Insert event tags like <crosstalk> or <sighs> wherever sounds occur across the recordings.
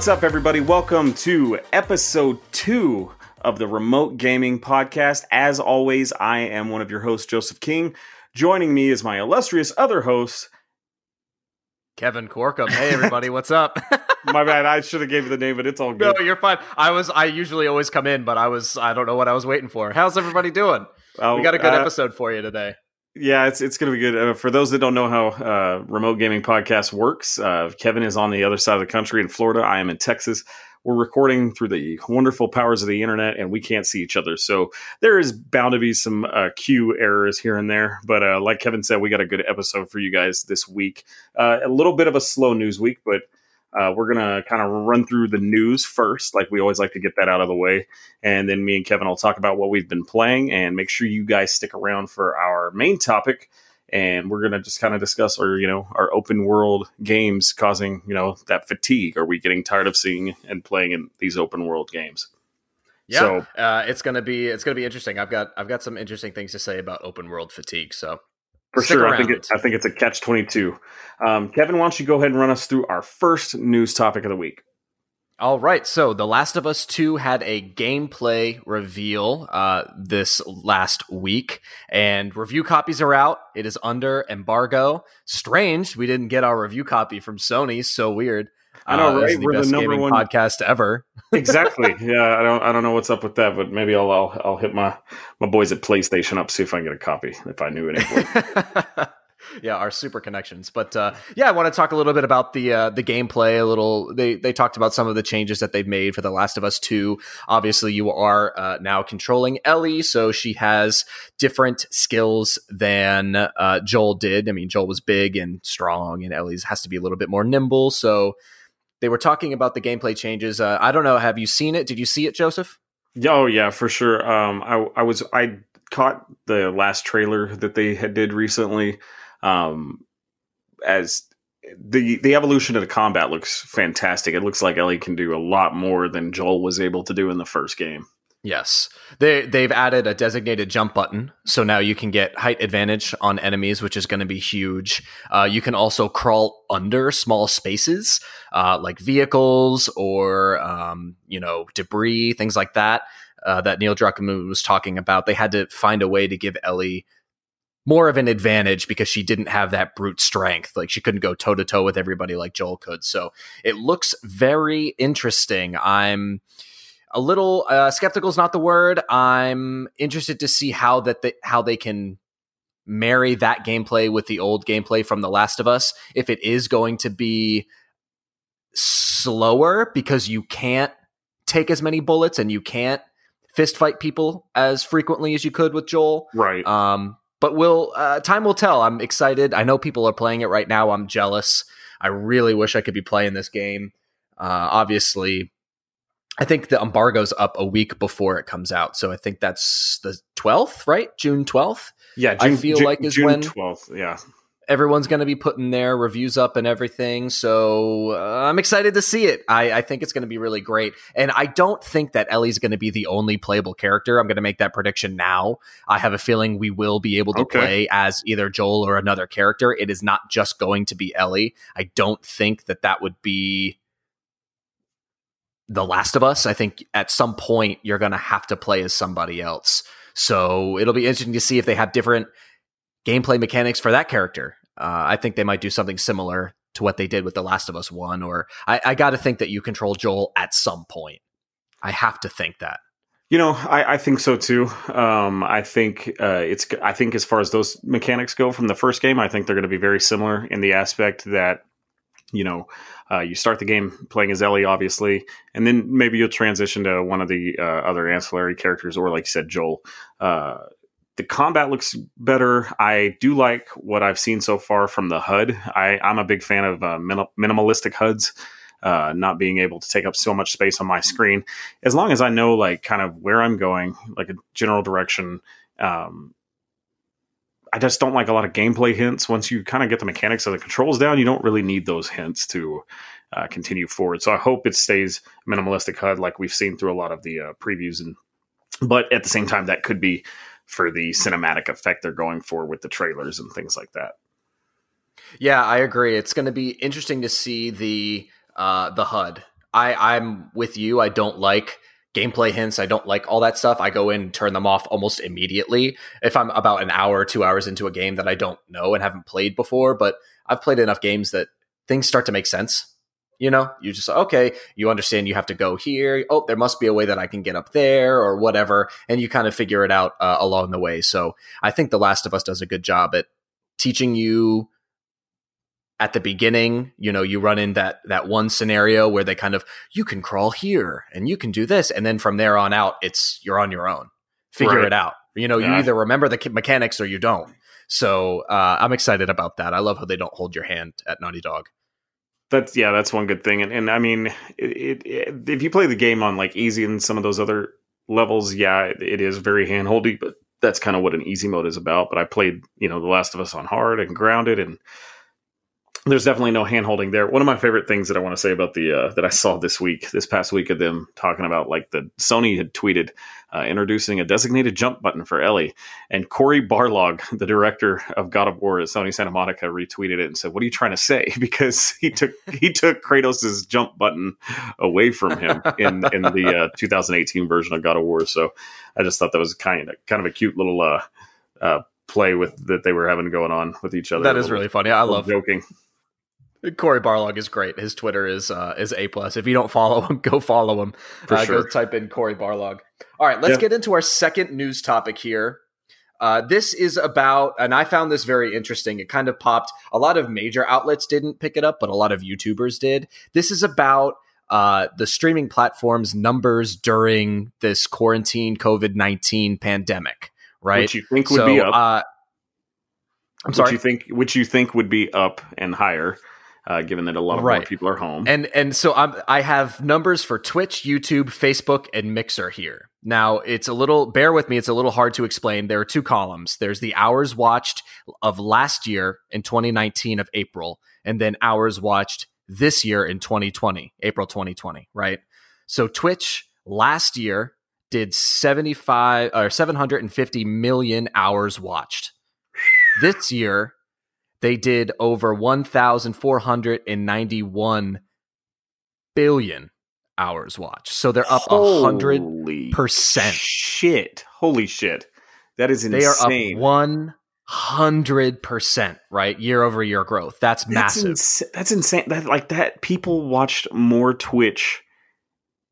What's up, everybody? Welcome to episode two of the Remote Gaming Podcast. As always, I am one of your hosts, Joseph King. Joining me is my illustrious other host, Kevin Corkum. Hey, <laughs> everybody, what's up? <laughs> my bad. I should have gave you the name, but it's all good. No, you're fine. I was. I usually always come in, but I was. I don't know what I was waiting for. How's everybody doing? Oh, we got a good uh, episode for you today. Yeah, it's it's going to be good. Uh, for those that don't know how uh, remote gaming podcast works, uh, Kevin is on the other side of the country in Florida. I am in Texas. We're recording through the wonderful powers of the internet, and we can't see each other. So there is bound to be some uh, cue errors here and there. But uh, like Kevin said, we got a good episode for you guys this week. Uh, a little bit of a slow news week, but uh, we're gonna kind of run through the news first, like we always like to get that out of the way, and then me and Kevin will talk about what we've been playing, and make sure you guys stick around for our main topic. And we're gonna just kind of discuss our, you know, our open world games causing, you know, that fatigue. Are we getting tired of seeing and playing in these open world games? Yeah, So- uh, it's gonna be it's gonna be interesting. I've got I've got some interesting things to say about open world fatigue. So For Stick sure, I think it, I think it's a catch twenty two. Um, Kevin, why don't you go ahead and run us through our first news topic of the week? All right, so The Last of Us 2 had a gameplay reveal uh, this last week, and review copies are out. It is under embargo. Strange, we didn't get our review copy from Sony. So weird. I know, Uh, right? the We're the number one- podcast ever. <laughs> exactly. Yeah, I don't I don't know what's up with that, but maybe I'll I'll, I'll hit my my boys at PlayStation up see if I can get a copy if I knew any. <laughs> yeah, our super connections. But uh, yeah, I want to talk a little bit about the uh, the gameplay. A little, they they talked about some of the changes that they've made for The Last of Us Two. Obviously, you are uh, now controlling Ellie, so she has different skills than uh, Joel did. I mean, Joel was big and strong, and Ellie's has to be a little bit more nimble. So they were talking about the gameplay changes. Uh, I don't know. Have you seen it? Did you see it, Joseph? Oh yeah, for sure. Um, I I was I caught the last trailer that they had did recently. Um, as the the evolution of the combat looks fantastic. It looks like Ellie can do a lot more than Joel was able to do in the first game. Yes. They they've added a designated jump button, so now you can get height advantage on enemies, which is going to be huge. Uh, you can also crawl under small spaces, uh, like vehicles or um, you know debris, things like that. Uh, that Neil Druckmann was talking about. They had to find a way to give Ellie more of an advantage because she didn't have that brute strength. Like she couldn't go toe to toe with everybody like Joel could. So it looks very interesting. I'm a little uh, skeptical is not the word. I'm interested to see how that they, how they can marry that gameplay with the old gameplay from The Last of Us. If it is going to be slower because you can't take as many bullets and you can't fist fight people as frequently as you could with Joel. Right. Um, but we'll uh, time will tell. I'm excited. I know people are playing it right now. I'm jealous. I really wish I could be playing this game. Uh, obviously, I think the embargo's up a week before it comes out, so I think that's the 12th, right? June 12th. yeah, I feel like is June when- twelfth. Yeah. Everyone's going to be putting their reviews up and everything, so uh, I'm excited to see it. I, I think it's going to be really great, and I don't think that Ellie's going to be the only playable character. I'm going to make that prediction now. I have a feeling we will be able to Okay. play as either Joel or another character. It is not just going to be Ellie. I don't think that that would be The Last of Us. I think at some point you're going to have to play as somebody else. So it'll be interesting to see if they have different gameplay mechanics for that character. Uh, I think they might do something similar to what they did with The Last of Us One. Or I, I got to think that you control Joel at some point. I have to think that. You know, I, I think so too. Um, I think uh, it's. I think as far as those mechanics go from the first game, I think they're going to be very similar in the aspect that, you know, uh, you start the game playing as Ellie, obviously, and then maybe you'll transition to one of the uh, other ancillary characters, or like you said, Joel. Uh, the combat looks better. I do like what I've seen so far from the HUD. I, I'm a big fan of uh, minim- minimalistic HUDs. Uh, not being able to take up so much space on my screen, as long as I know like kind of where I'm going, like a general direction. Um, I just don't like a lot of gameplay hints. Once you kind of get the mechanics of the controls down, you don't really need those hints to uh, continue forward. So I hope it stays minimalistic HUD like we've seen through a lot of the uh, previews. And but at the same time, that could be for the cinematic effect they're going for with the trailers and things like that. Yeah, I agree. It's going to be interesting to see the uh, the HUD. I I'm with you. I don't like gameplay hints. I don't like all that stuff. I go in and turn them off almost immediately if I'm about an hour, two hours into a game that I don't know and haven't played before. But I've played enough games that things start to make sense. You know, you just okay, you understand you have to go here. Oh, there must be a way that I can get up there or whatever, and you kind of figure it out uh, along the way. So I think The Last of Us does a good job at teaching you at the beginning, you know, you run in that that one scenario where they kind of you can crawl here and you can do this, and then from there on out, it's you're on your own. Figure right. it out. You know, yeah. you either remember the mechanics or you don't. So uh, I'm excited about that. I love how they don't hold your hand at Naughty Dog. That's yeah, that's one good thing. And, and I mean, it, it, if you play the game on like easy and some of those other levels, yeah, it, it is very handholdy. But that's kind of what an easy mode is about. But I played, you know, The Last of Us on hard and grounded, and there's definitely no handholding there. One of my favorite things that I want to say about the uh, that I saw this week, this past week of them talking about like the Sony had tweeted uh, introducing a designated jump button for Ellie, and Cory Barlog, <laughs> the director of God of War at Sony Santa Monica, retweeted it and said, "What are you trying to say?" <laughs> Because he took he took Kratos's jump button away from him in in the uh, <laughs> 2018 version of God of War. So I just thought that was kind of kind of a cute little uh, uh, play with that they were having going on with each other. That is really funny. I love joking. Cory Barlog is great. His Twitter is uh, is a plus. If you don't follow him, <laughs> go follow him. Uh, sure. Go type in Cory Barlog. All right, let's yeah. get into our second news topic here. Uh, this is about, and I found this very interesting. It kind of popped. A lot of major outlets didn't pick it up, but a lot of YouTubers did. This is about uh, the streaming platforms' numbers during this quarantine COVID nineteen pandemic. Right? Which you think would so, be up? Uh, I'm sorry. Which you think which you think would be up and higher? Uh, given that a lot of right. more people are home. And and so I'm, I have numbers for Twitch, YouTube, Facebook, and Mixer here. Now it's a little. Bear with me; it's a little hard to explain. There are two columns. There's the hours watched of last year in 2019 of April, and then hours watched this year in 2020, April 2020. Right. So Twitch last year did 75 or 750 million hours watched. This year they did over 1,491 billion hours watched. So they're up a hundred percent. Shit! Holy shit! That is insane. They are up one hundred percent, right? Year over year growth. That's, that's massive. Ins- that's insane. That like that. People watched more Twitch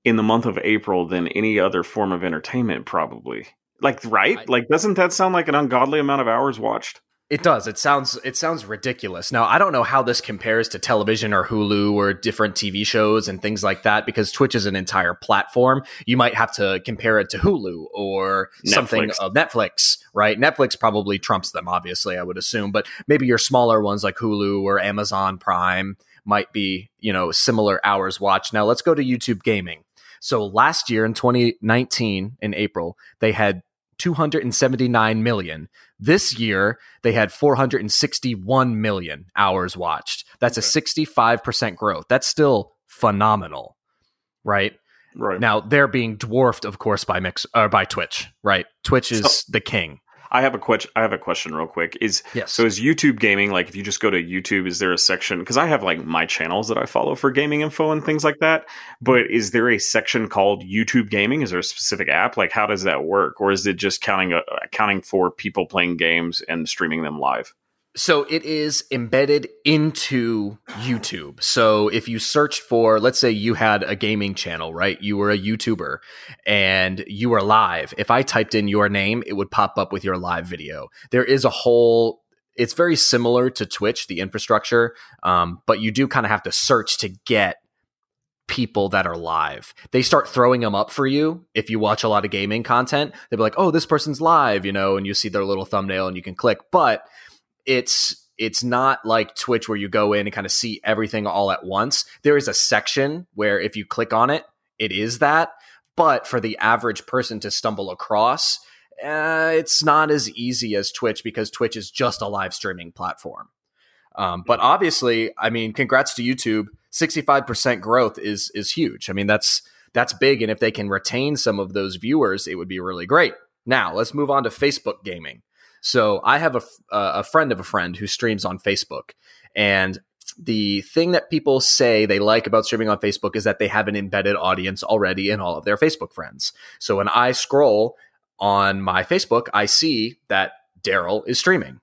in the month of April than any other form of entertainment, probably. Like, right? Like, doesn't that sound like an ungodly amount of hours watched? It does. It sounds it sounds ridiculous. Now, I don't know how this compares to television or Hulu or different TV shows and things like that because Twitch is an entire platform. You might have to compare it to Hulu or Netflix. something of Netflix, right? Netflix probably trumps them obviously, I would assume, but maybe your smaller ones like Hulu or Amazon Prime might be, you know, similar hours watched. Now, let's go to YouTube Gaming. So, last year in 2019 in April, they had 279 million. This year, they had 461 million hours watched. That's a 65% growth. That's still phenomenal, right? Right. Now they're being dwarfed, of course, by mix or uh, by Twitch. Right. Twitch is so, the king. I have a question. I have a question, real quick. Is yes. so is YouTube gaming like if you just go to YouTube, is there a section? Because I have like my channels that I follow for gaming info and things like that. But is there a section called YouTube gaming? Is there a specific app? Like how does that work, or is it just counting uh, accounting for people playing games and streaming them live? So it is embedded into YouTube. So if you search for, let's say you had a gaming channel, right? You were a YouTuber and you were live. If I typed in your name, it would pop up with your live video. There is a whole it's very similar to Twitch, the infrastructure, um, but you do kind of have to search to get people that are live. They start throwing them up for you if you watch a lot of gaming content. They'll be like, oh, this person's live, you know, and you see their little thumbnail and you can click. But it's it's not like Twitch where you go in and kind of see everything all at once. There is a section where if you click on it, it is that. But for the average person to stumble across, uh, it's not as easy as Twitch because Twitch is just a live streaming platform. Um, but obviously, I mean, congrats to YouTube. Sixty-five percent growth is is huge. I mean, that's that's big, and if they can retain some of those viewers, it would be really great. Now, let's move on to Facebook gaming. So I have a, uh, a friend of a friend who streams on Facebook, and the thing that people say they like about streaming on Facebook is that they have an embedded audience already in all of their Facebook friends. So when I scroll on my Facebook, I see that Daryl is streaming.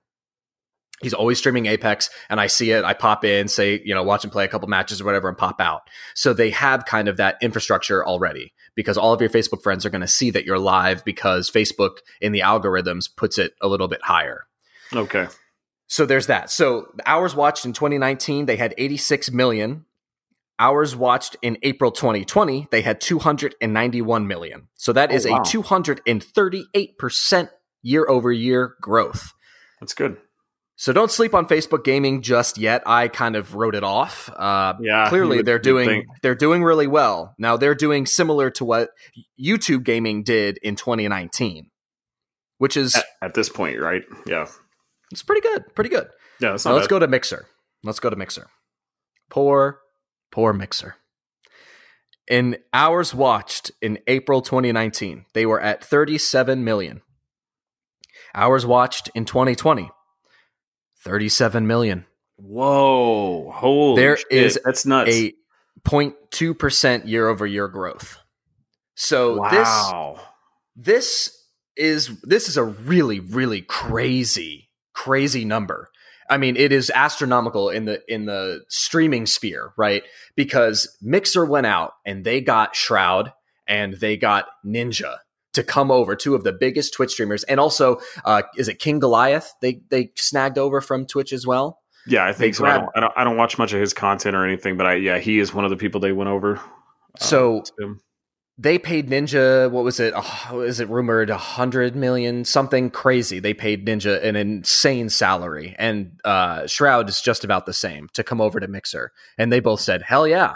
He's always streaming Apex, and I see it. I pop in, say, you know, watch him play a couple matches or whatever, and pop out. So they have kind of that infrastructure already because all of your Facebook friends are going to see that you're live because Facebook in the algorithms puts it a little bit higher. Okay. So there's that. So the hours watched in 2019, they had 86 million. Hours watched in April 2020, they had 291 million. So that Oh, is wow. a 238% year over year growth. That's good. So don't sleep on Facebook gaming just yet. I kind of wrote it off. Uh, Yeah. clearly would- they're doing think. they're doing really well. Now they're doing similar to what YouTube gaming did in 2019, which is at, at this point, right? Yeah. it's pretty good, pretty good. Yeah. Let's bad. go to Mixer. Let's go to Mixer. Poor, poor Mixer. In hours watched in April 2019, they were at 37 million. Hours watched in 2020, 37 million. Whoa. Holy There shit. is That's nuts. A 0.2% year over year growth. So this this is this is a really really crazy crazy number i mean it is astronomical in the in the streaming sphere right because mixer went out and they got shroud and they got ninja to come over two of the biggest twitch streamers and also uh is it King Gothalion they they snagged over from twitch as well Yeah, I think They so. I don't, I don't. I don't watch much of his content or anything, but I yeah, he is one of the people they went over. So- um, they paid Ninja. What was it? Oh, is it rumored a hundred million? Something crazy. They paid Ninja an insane salary, and uh, Shroud is just about the same to come over to Mixer. And they both said, "Hell yeah!"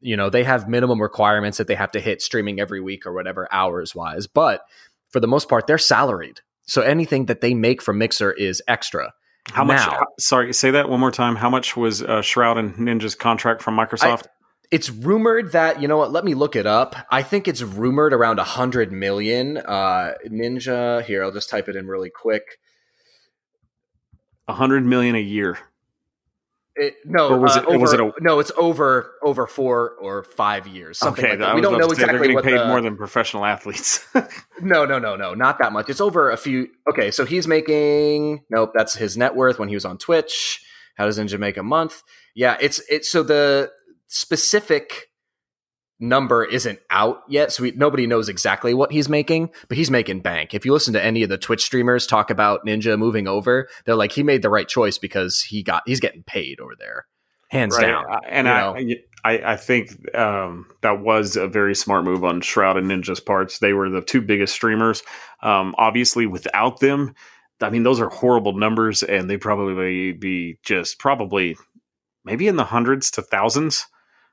You know, they have minimum requirements that they have to hit streaming every week or whatever hours wise, but for the most part, they're salaried. So anything that they make from Mixer is extra. How much? How- sorry, say that one more time. How much was uh, Shroud and Ninja's contract from Microsoft? It's rumored that you know what? Let me look it up. I think it's rumored around a hundred million. Uh, Ninja. Here, I'll just type it in really quick. A hundred million a year. It, no, was uh, it- over, was it a- no? It's over over four or five years, something okay, like that. We don't know say they're getting what paid the, more than professional athletes. <laughs> No, no, no, no, not that much. It's over a few. Okay, so he's making. Nope, that's his net worth when he was on Twitch. How does Ninja make a month? Yeah, it's it's so the specific number isn't out yet, so we, nobody knows exactly what he's making, but he's making bank. If you listen to any of the Twitch streamers talk about Ninja moving over, they're like he made the right choice because he got he's getting paid over there, hands down. Uh, and I. I, I think um, that was a very smart move on Shroud and Ninja's parts. They were the two biggest streamers. Um, obviously, without them, I mean, those are horrible numbers, and they probably be just probably maybe in the hundreds to thousands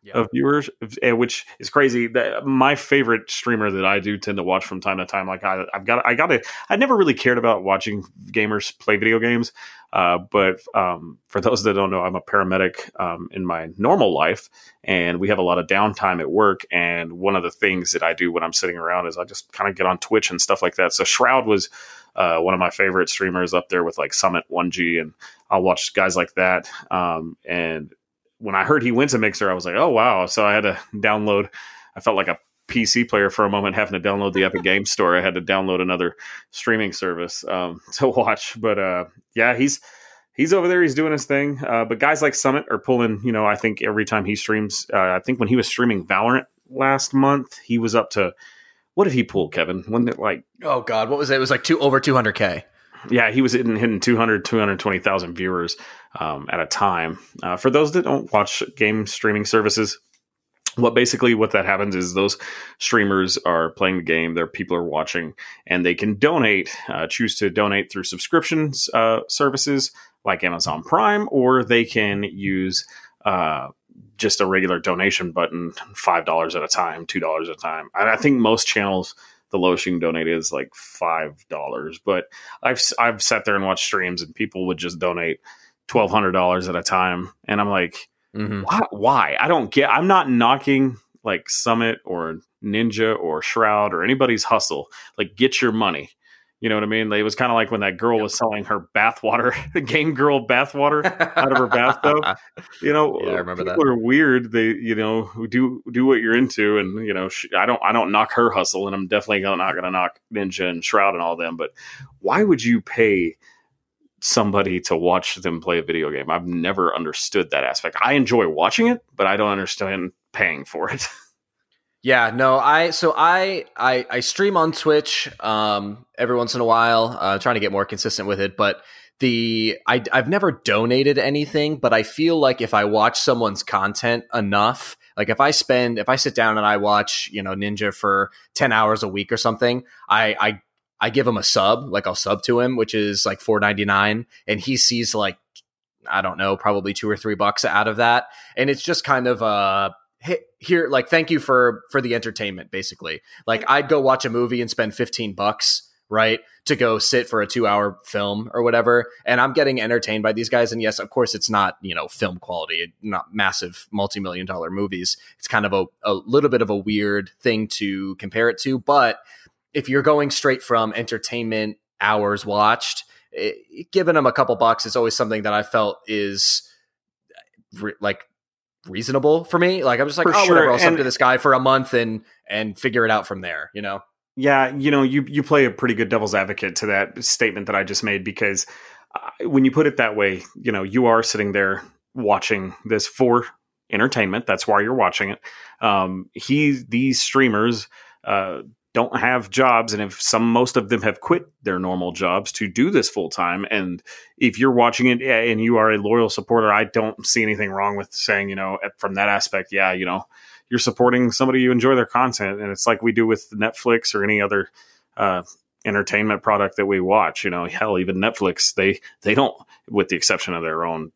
Yeah. of viewers, which is crazy. My favorite streamer that I do tend to watch from time to time, like I, I've got, I got to, I never really cared about watching gamers play video games, uh, but um, for those that don't know, I'm a paramedic um, in my normal life, and we have a lot of downtime at work. And one of the things that I do when I'm sitting around is I just kind of get on Twitch and stuff like that. So Shroud was uh, one of my favorite streamers up there with like Summit 1G, and I'll watch guys like that. Um, and when I heard he went to Mixer, I was like, oh wow! So I had to download. I felt like a PC player for a moment, having to download the Epic Game Store. I had to download another streaming service um, <laughs> to watch. But uh, yeah, he's he's over there. He's doing his thing. Uh, but guys like Summit are pulling. You know, I think every time he streams, uh, I think when he was streaming Valorant last month, he was up to what did he pull, Kevin? When it like Oh God, what was it? It was like two over two hundred k. yeah, he was hitting, hitting 200, 220,000 viewers um, at a time. Uh, for those that don't watch game streaming services, what basically what that happens is those streamers are playing the game, their people are watching, and they can donate, uh, choose to donate through subscriptions uh, services like Amazon Prime, or they can use uh, just a regular donation button, five dollars at a time, two dollars at a time. And I think most channels the lowest you donate is like five dollars. But I've I've sat there and watched streams, and people would just donate twelve hundred dollars at a time, and I'm like, Mm-hmm. why? Why? I don't get. I'm not knocking like Summit or Ninja or Shroud or anybody's hustle. Like, get your money. You know what I mean? It was kind of like when that girl was selling her bathwater, <laughs> the game girl bathwater out of her bathtub. <laughs> You know, Yeah, I uh, remember people that. are weird. They, you know, do do what you're into, and you know, sh- I don't, I don't knock her hustle, and I'm definitely not going to knock Ninja and Shroud and all them. But why would you pay somebody to watch them play a video game? I've never understood that aspect. I enjoy watching it, but I don't understand paying for it. <laughs> Yeah, no, I so I I I stream on Twitch um every once in a while, uh trying to get more consistent with it, but the I I've never donated anything, but I feel like if I watch someone's content enough, like if I spend if I sit down and I watch, you know, Ninja for 10 hours a week or something, I I I give him a sub, like I'll sub to him, which is like 4.99 and he sees like I don't know, probably 2 or 3 bucks out of that, and it's just kind of uh hey, here like thank you for for the entertainment basically. Like i'd go watch a movie and spend 15 bucks right to go sit for a two hour film or whatever and i'm getting entertained by these guys and yes of course it's not you know film quality not massive multi-million dollar movies. It's kind of a, a little bit of a weird thing to compare it to but if you're going straight from entertainment hours watched it, giving them a couple bucks is always something that i felt is eh, re- like reasonable for me. Like I'm just like, For oh, sure, whatever. I'll sub to this guy for a month and and figure it out from there. You know? Yeah, you know, you you play a pretty good devil's advocate to that statement that I just made because uh, when you put it that way, you know, you are sitting there watching this for entertainment. That's why you're watching it. Um, he these streamers uh, don't have jobs, and if some most of them have quit their normal jobs to do this full time, and if you're watching it and you are a loyal supporter, I don't see anything wrong with saying, you know, from that aspect, yeah, you know, you're supporting somebody you enjoy their content and it's like we do with netflix or any other uh, entertainment product that we watch you know hell even netflix they they don't with the exception of their own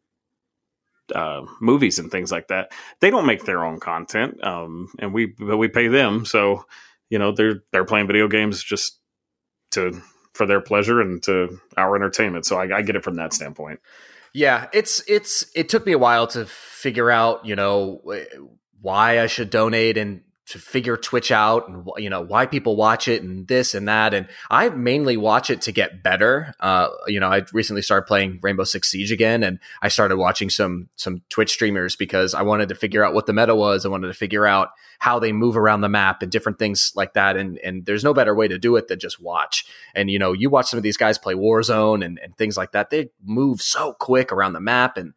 uh, movies and things like that they don't make their own content um, and we but we pay them so you know they're they're playing video games just to for their pleasure and to our entertainment. So i, I get it from that standpoint. Yeah, it's it's it took me a while to figure out, you know, why I should donate and to figure Twitch out and you know why people watch it and this and that and I mainly watch it to get better. Uh, you know, I recently started playing Rainbow Six Siege again, and I started watching some some Twitch streamers because I wanted to figure out what the meta was. I wanted to figure out how they move around the map and different things like that. And and there's no better way to do it than just watch. And you know, you watch some of these guys play Warzone and, and things like that. They move so quick around the map, and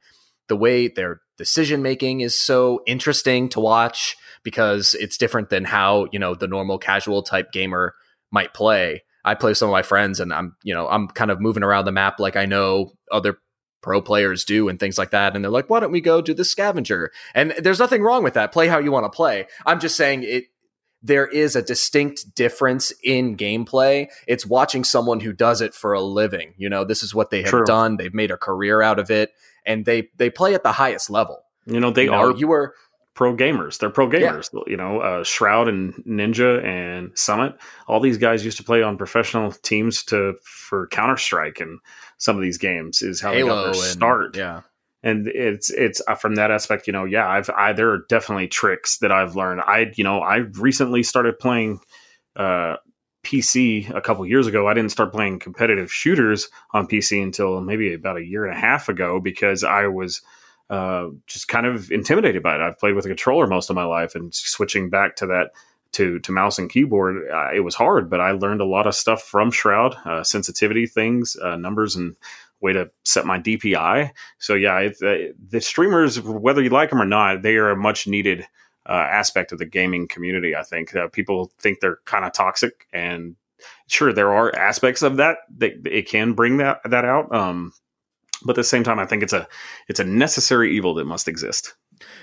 the way their decision making is so interesting to watch because it's different than how you know the normal casual type gamer might play. I play with some of my friends, and I'm you know I'm kind of moving around the map like I know other pro players do and things like that. And they're like, why don't we go do the scavenger? And there's nothing wrong with that. Play how you want to play. I'm just saying it. There is a distinct difference in gameplay. It's watching someone who does it for a living. You know, this is what they have True. done. They've made a career out of it, and they they play at the highest level. you know they you know, are you were pro gamers. They're pro Yeah. gamers. You know, uh, Shroud and Ninja and Summit. All these guys used to play on professional teams to for Counter Strike and some of these games is how they got Halo their and start. yeah. And it's it's uh, from that aspect. You know, yeah, I've I there are definitely tricks that I've learned. I you know I recently started playing. Uh, PC a couple years ago. I didn't start playing competitive shooters on PC until maybe about a year and a half ago because I was uh, just kind of intimidated by it. I've played with a controller most of my life, and switching back to that to to mouse and keyboard, uh, it was hard. But I learned a lot of stuff from Shroud, uh, sensitivity things, uh, numbers, and way to set my DPI. So yeah, it, uh, the streamers, whether you like them or not, they are a much needed uh, aspect of the gaming community. I think uh, people think they're kind of toxic, and sure there are aspects of that that it can bring that that out. Um, but at the same time, I think it's a it's a necessary evil that must exist.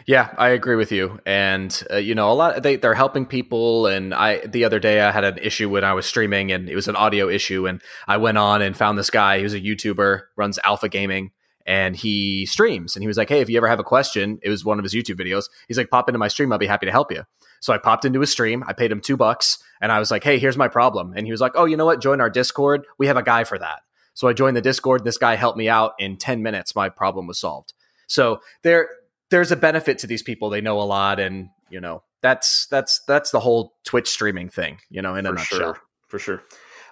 Yeah, I agree with you. And uh, you know, a lot they they're helping people. And I the other day I had an issue when I was streaming, and it was an audio issue. And I went on and found this guy who's a YouTuber, runs Alpha Gaming, and he streams. And he was like, "Hey, if you ever have a question, it was one of his YouTube videos. He's like, pop into my stream. I'll be happy to help you." So I popped into his stream. I paid him two bucks, and I was like, "Hey, here's my problem." And he was like, "Oh, you know what? Join our Discord. We have a guy for that." So I joined the Discord. This guy helped me out in ten minutes. My problem was solved. So there there's a benefit to these people. They know a lot, and you know that's that's that's the whole Twitch streaming thing. You know, in a for nutshell. sure, for sure.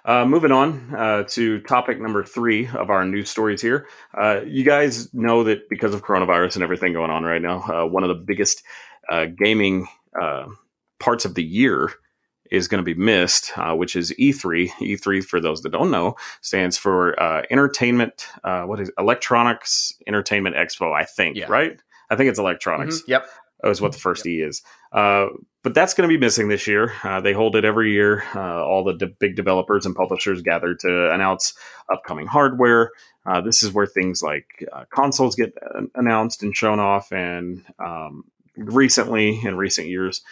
Uh, moving on uh, to topic number three of our news stories here. Uh, you guys know that because of coronavirus and everything going on right now, uh, one of the biggest uh, gaming uh, parts of the year is going to be missed, which is E3. E3, for those that don't know, stands for Entertainment. what is Electronics Entertainment Expo? I think yeah. right. I think it's electronics. Mm-hmm. Yep. Is what the first yep. E is. Uh, but that's going to be missing this year. Uh, they hold it every year. Uh, all the de- big developers and publishers gather to announce upcoming hardware. Uh, this is where things like uh, consoles get announced and shown off. And um, recently, in recent years,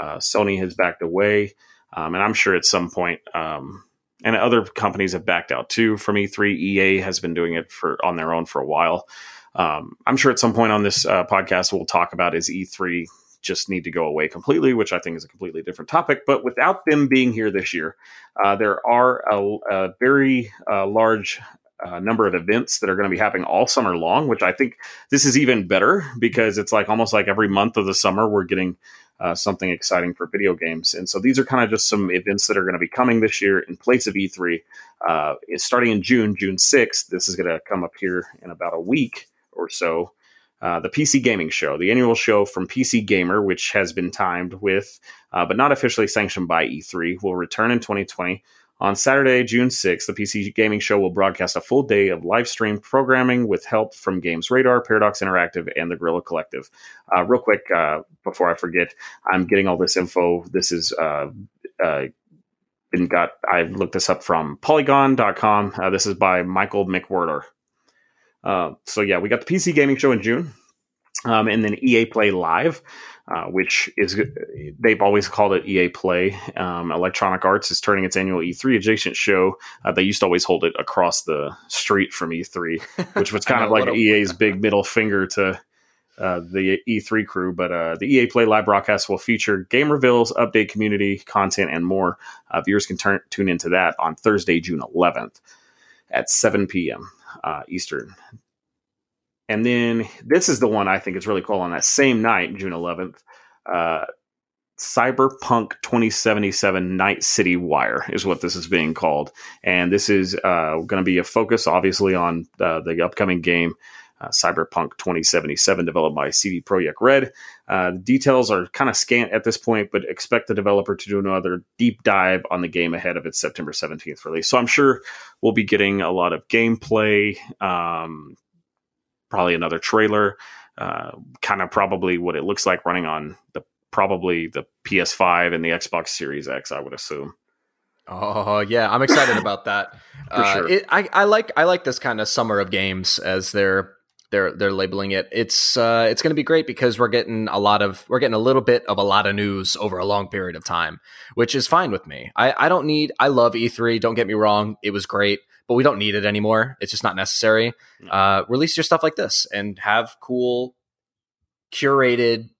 Sony has backed away. Um, and I'm sure at some point, um, and other companies have backed out too from E3. EA has been doing it for on their own for a while. Um, I'm sure at some point on this podcast we'll talk about is E3 just need to go away completely, which I think is a completely different topic. But without them being here this year, uh, there are a, a very uh, large uh, number of events that are going to be happening all summer long, which I think this is even better because it's like almost like every month of the summer we're getting uh, something exciting for video games. And so these are kind of just some events that are going to be coming this year in place of E3. Uh, starting in June, June 6th. This is going to come up here in about a week or so. Uh, the PC Gaming Show, the annual show from PC Gamer, which has been timed with, uh, but not officially sanctioned by E3, will return in 2020. On Saturday, June 6th, the PC Gaming Show will broadcast a full day of live stream programming with help from Games Radar, Paradox Interactive, and the Guerrilla Collective. Uh, real quick, uh, before I forget, I'm getting all this info. This is uh, been got. I looked this up from Polygon.com. this is by Michael McWhertor. Uh, so yeah, we got the PC Gaming Show in June, um, and then EA Play Live, uh, which is they've always called it EA Play. Um, Electronic Arts is turning its annual E3 adjacent show. Uh, they used to always hold it across the street from E3, <laughs> which was kind of like EA's big middle finger to. Uh, the E3 crew, but uh, the EA Play live broadcast will feature game reveals, update community content, and more. Uh, viewers can turn, tune into that on Thursday, June 11th at 7 p.m uh, Eastern. And then this is the one I think is really cool on that same night, June 11th. Uh, Cyberpunk 2077 Night City Wire is what this is being called. And this is uh, going to be a focus, obviously, on uh, the upcoming game uh, Cyberpunk 2077, developed by CD Projekt Red. Uh, the details are kind of scant at this point, but expect the developer to do another deep dive on the game ahead of its September 17th release. So I'm sure we'll be getting a lot of gameplay, um, probably another trailer, uh, kind of probably what it looks like running on the probably the PS5 and the Xbox Series X, I would assume. Oh yeah, I'm excited about that. <laughs> For uh, sure. It, I, I like I like this kind of summer of games as they're they're they're labeling it. It's uh, it's going to be great because we're getting a lot of we're getting a little bit of a lot of news over a long period of time, which is fine with me. I I don't need. I love E3. Don't get me wrong. It was great, but we don't need it anymore. It's just not necessary. Uh, release your stuff like this and have cool, curated,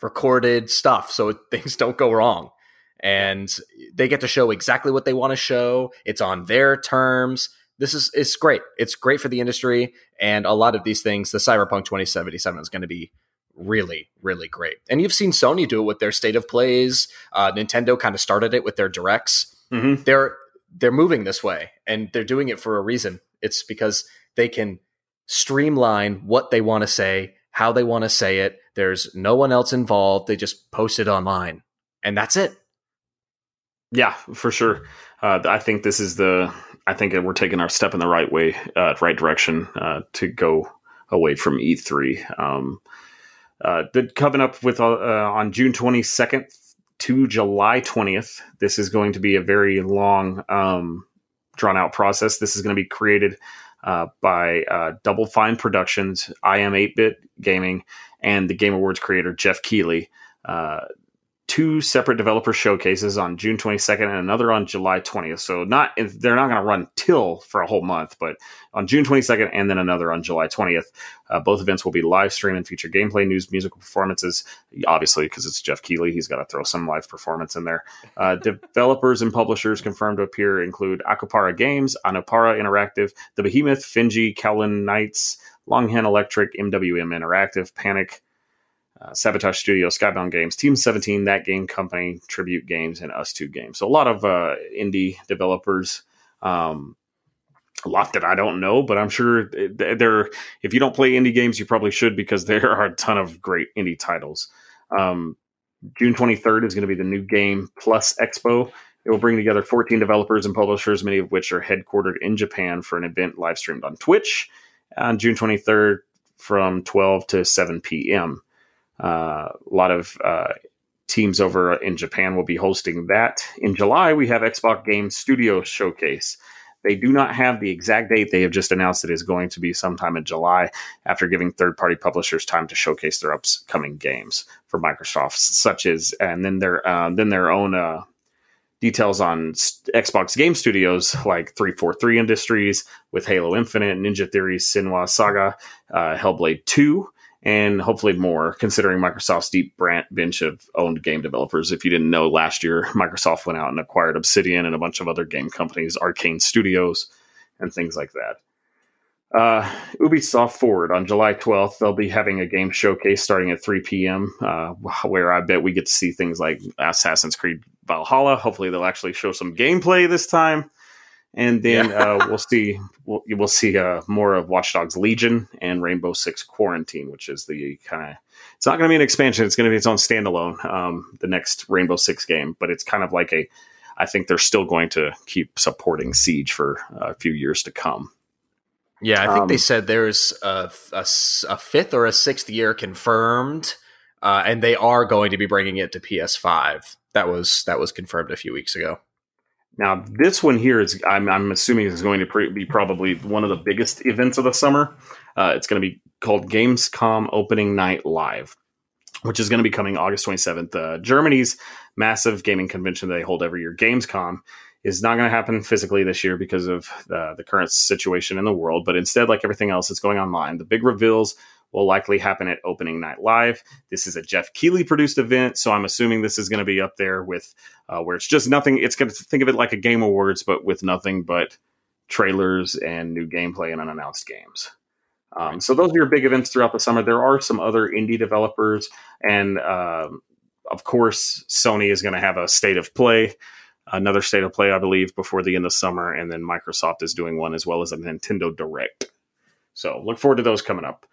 recorded stuff so <laughs> things don't go wrong. And they get to show exactly what they want to show. It's on their terms this is it's great. It's great for the industry, and a lot of these things. The Cyberpunk 2077 is going to be really, really great. And you've seen Sony do it with their state of plays. Uh, Nintendo kind of started it with their directs. Mm-hmm. They're they're moving this way, and they're doing it for a reason. It's because they can streamline what they want to say, how they want to say it. There's no one else involved. They just post it online, and that's it. Yeah, for sure. Uh, I think this is the I think we're taking our step in the right way, uh, right direction uh, to go away from E3. Um, uh, coming up with uh, uh, on June 22nd to July 20th. This is going to be a very long, um, drawn out process. This is going to be created uh, by Double Fine Productions, I Am 8 Bit Gaming, and the Game Awards creator Jeff Keighley. Two separate developer showcases on June 22nd and another on July 20th. So not they're not going to run till for a whole month, but on June 22nd and then another on July 20th. Uh, both events will be live streamed and feature gameplay, news, musical performances. Obviously, because it's Jeff Keighley, he's got to throw some live performance in there. Uh, <laughs> developers and publishers confirmed to appear include Akupara Games, Annapurna Interactive, The Behemoth, Finji, Kowloon Nights, Longhorn Electric, MWM Interactive, Panic. Uh, Sabotage Studio, Skybound Games, Team 17, That Game Company, Tribute Games, and ustwo games. So a lot of uh, indie developers. Um, a lot that I don't know, but I'm sure there. If you don't play indie games, you probably should because <laughs> there are a ton of great indie titles. Um, June 23rd is going to be the new game plus expo. It will bring together 14 developers and publishers, many of which are headquartered in Japan, for an event live streamed on Twitch on June 23rd from 12 to 7 p.m. Uh, a lot of uh, teams over in Japan will be hosting that. In July, we have Xbox Game Studio Showcase. They do not have the exact date. They have just announced it is going to be sometime in July after giving third party publishers time to showcase their upcoming games for Microsoft, such as, and then their, uh, then their own, uh, details on Xbox Game Studios like 343 Industries with Halo Infinite, Ninja Theory, Senua Saga, uh, Hellblade 2, and hopefully more, considering Microsoft's deep bench of owned game developers. If you didn't know, last year <laughs> Microsoft went out and acquired Obsidian and a bunch of other game companies, Arkane Studios, and things like that. Uh, Ubisoft Forward on July 12th, they'll be having a game showcase starting at 3 p.m., uh, where I bet we get to see things like Assassin's Creed Valhalla. Hopefully, they'll actually show some gameplay this time and then yeah. uh, we'll see we'll, we'll see uh, more of Watch Dogs Legion and Rainbow Six Quarantine, which is the kind of it's not going to be an expansion; it's going to be its own standalone. Um, the next Rainbow Six game, but it's kind of like a. I think they're still going to keep supporting Siege for a few years to come. Yeah, I think um, they said there's a, a, a, fifth or a sixth year confirmed, uh, and they are going to be bringing it to PS5. That was that was confirmed a few weeks ago. Now, this one here is, I'm, I'm assuming, is going to pre- be probably one of the biggest events of the summer. Uh, it's going to be called Gamescom Opening Night Live, which is going to be coming August 27th. Uh, Germany's massive gaming convention they hold every year, Gamescom, is not going to happen physically this year because of uh, the current situation in the world, but instead, like everything else, it's going online. The big reveals will likely happen at opening night live. This is a Jeff Keighley produced event, so I'm assuming this is going to be up there with uh, where it's just nothing. It's going to think of it like a Game Awards, but with nothing but trailers and new gameplay and unannounced games. Um, so those are your big events throughout the summer. There are some other indie developers, and um, of course, Sony is going to have a state of play, another state of play, I believe, before the end of summer, and then Microsoft is doing one as well as a Nintendo Direct. So look forward to those coming up.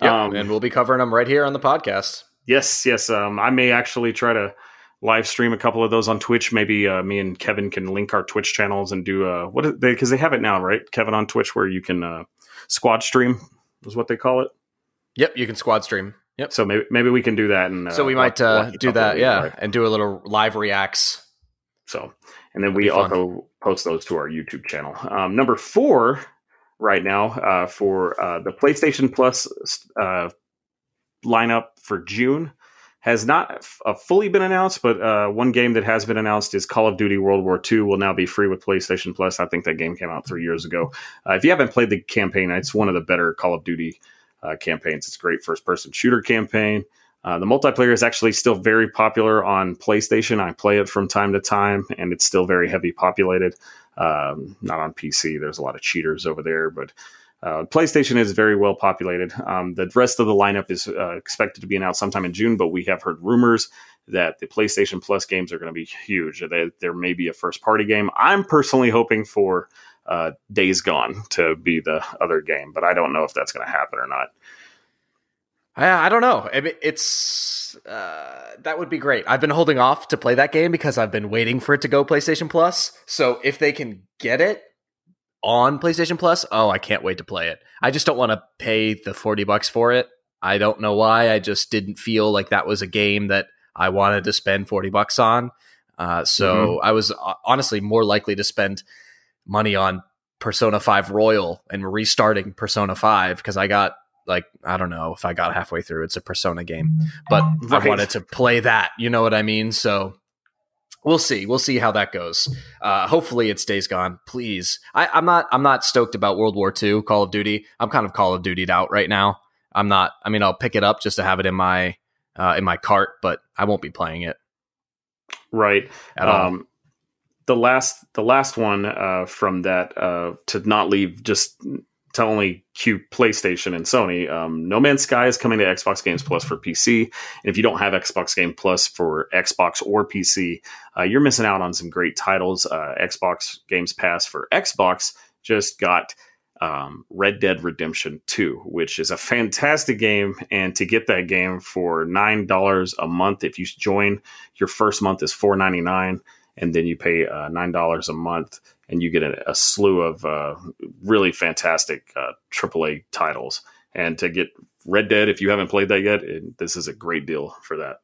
Yeah, um, and we'll be covering them right here on the podcast. Yes, yes. Um, I may actually try to live stream a couple of those on Twitch. Maybe uh, me and Kevin can link our Twitch channels and do uh, what they because they have it now, right? Kevin on Twitch where you can uh, squad stream is what they call it. Yep, you can squad stream. Yep. So maybe maybe we can do that and uh, so we might uh, do that, yeah, right? and do a little live reacts. So and then we also post those to our YouTube channel. Um, number four right now uh, for uh, the PlayStation Plus uh, lineup for June has not f- uh, fully been announced, but uh, one game that has been announced is Call of Duty World War II will now be free with PlayStation Plus. I think that game came out three years ago. Uh, if you haven't played the campaign, it's one of the better Call of Duty campaigns. It's a great first person shooter campaign. The multiplayer is actually still very popular on PlayStation. I play it from time to time, and it's still very heavy populated. Um, not on PC. There's a lot of cheaters over there, but uh, PlayStation is very well populated. Um, the rest of the lineup is uh, expected to be announced sometime in June, but we have heard rumors that the PlayStation Plus games are going to be huge. There may be a first party game. I'm personally hoping for uh, Days Gone to be the other game, but I don't know if that's going to happen or not. I, I don't know. It's uh, that would be great. I've been holding off to play that game because I've been waiting for it to go PlayStation Plus. So if they can get it on PlayStation Plus, oh, I can't wait to play it. I just don't want to pay the forty bucks for it. I don't know why. I just didn't feel like that was a game that I wanted to spend forty bucks on. Uh, so mm-hmm. I was uh, honestly more likely to spend money on Persona 5 Royal and restarting Persona 5 because I got like I don't know if I got halfway through. It's a Persona game, but right. I wanted to play that. You know what I mean? So we'll see. We'll see how that goes. Uh, hopefully, it stays gone. Please. I, I'm not. I'm not stoked about World War II, Call of Duty. I'm kind of Call of Dutied out right now. I'm not. I mean, I'll pick it up just to have it in my uh, in my cart, but I won't be playing it. Right. At um, all. The last, the last one uh, from that uh, to not leave just to only cue PlayStation and Sony. Um, no Man's Sky is coming to Xbox Games Plus for PC. And if you don't have Xbox Game Plus for Xbox or PC, uh, you're missing out on some great titles. Uh, Xbox Games Pass for Xbox just got um, Red Dead Redemption 2, which is a fantastic game. And to get that game for $9 a month, if you join, your first month is $4.99 and then you pay uh, $9 a month and you get a, a slew of uh, really fantastic uh, AAA titles. And to get Red Dead, if you haven't played that yet, it, this is a great deal for that.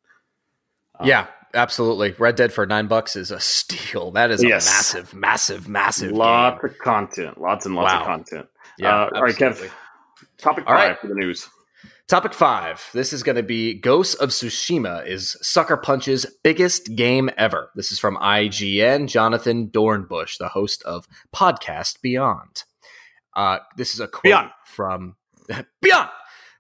Um, yeah, absolutely. Red Dead for nine bucks is a steal. That is a yes. massive, massive, massive. Lots game. of content. Lots and lots wow. of content. Yeah. Uh, all right, Kev. Topic five right. for the news. Topic five. This is going to be Ghosts of Tsushima is Sucker Punch's biggest game ever. This is from IGN, Jonathan Dornbush, the host of Podcast Beyond. Uh, this is a quote Beyond. from <laughs> Beyond.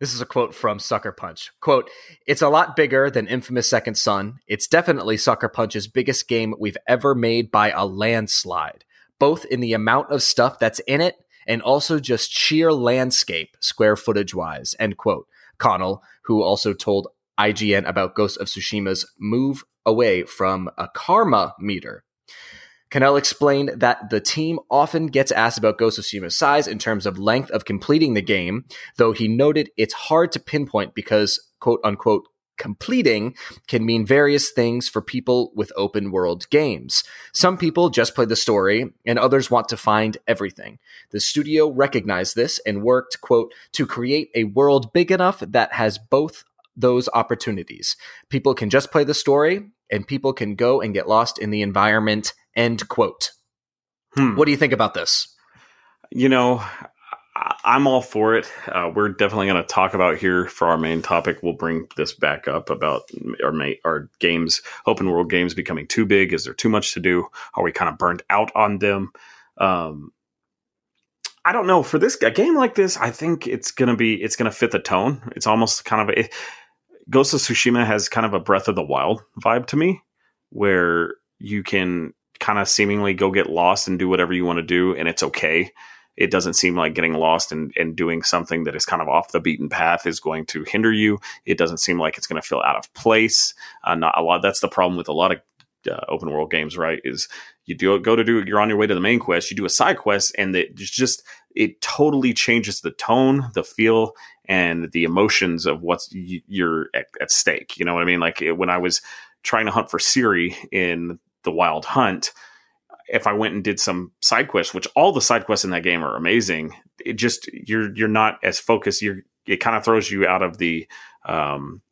This is a quote from Sucker Punch. Quote, It's a lot bigger than Infamous Second Son. It's definitely Sucker Punch's biggest game we've ever made by a landslide, both in the amount of stuff that's in it and also just sheer landscape, square footage wise. End quote. Connell, who also told IGN about Ghost of Tsushima's move away from a karma meter. Connell explained that the team often gets asked about Ghost of Tsushima's size in terms of length of completing the game, though he noted it's hard to pinpoint because, quote unquote, completing can mean various things for people with open world games. Some people just play the story and others want to find everything. The studio recognized this and worked, quote, to create a world big enough that has both those opportunities. People can just play the story and people can go and get lost in the environment, end quote. Hmm. What do you think about this? You know, I'm all for it. Uh, we're definitely going to talk about here for our main topic. We'll bring this back up about our our games, open world games becoming too big. Is there too much to do? Are we kind of burned out on them? Um, I don't know. For this a game like this, I think it's gonna be it's gonna fit the tone. It's almost kind of a, it, Ghost of Tsushima has kind of a Breath of the Wild vibe to me, where you can kind of seemingly go get lost and do whatever you want to do, and it's okay it doesn't seem like getting lost and, and doing something that is kind of off the beaten path is going to hinder you. It doesn't seem like it's going to feel out of place. Uh, not a lot. That's the problem with a lot of uh, open world games, right? Is you do go to do you're on your way to the main quest, you do a side quest, and it just it totally changes the tone, the feel, and the emotions of what's you're at, at stake. You know what I mean? Like when I was trying to hunt for Ciri in the Wild Hunt if I went and did some side quests, which all the side quests in that game are amazing, it just you're you're not as focused. You're it kind of throws you out of the um,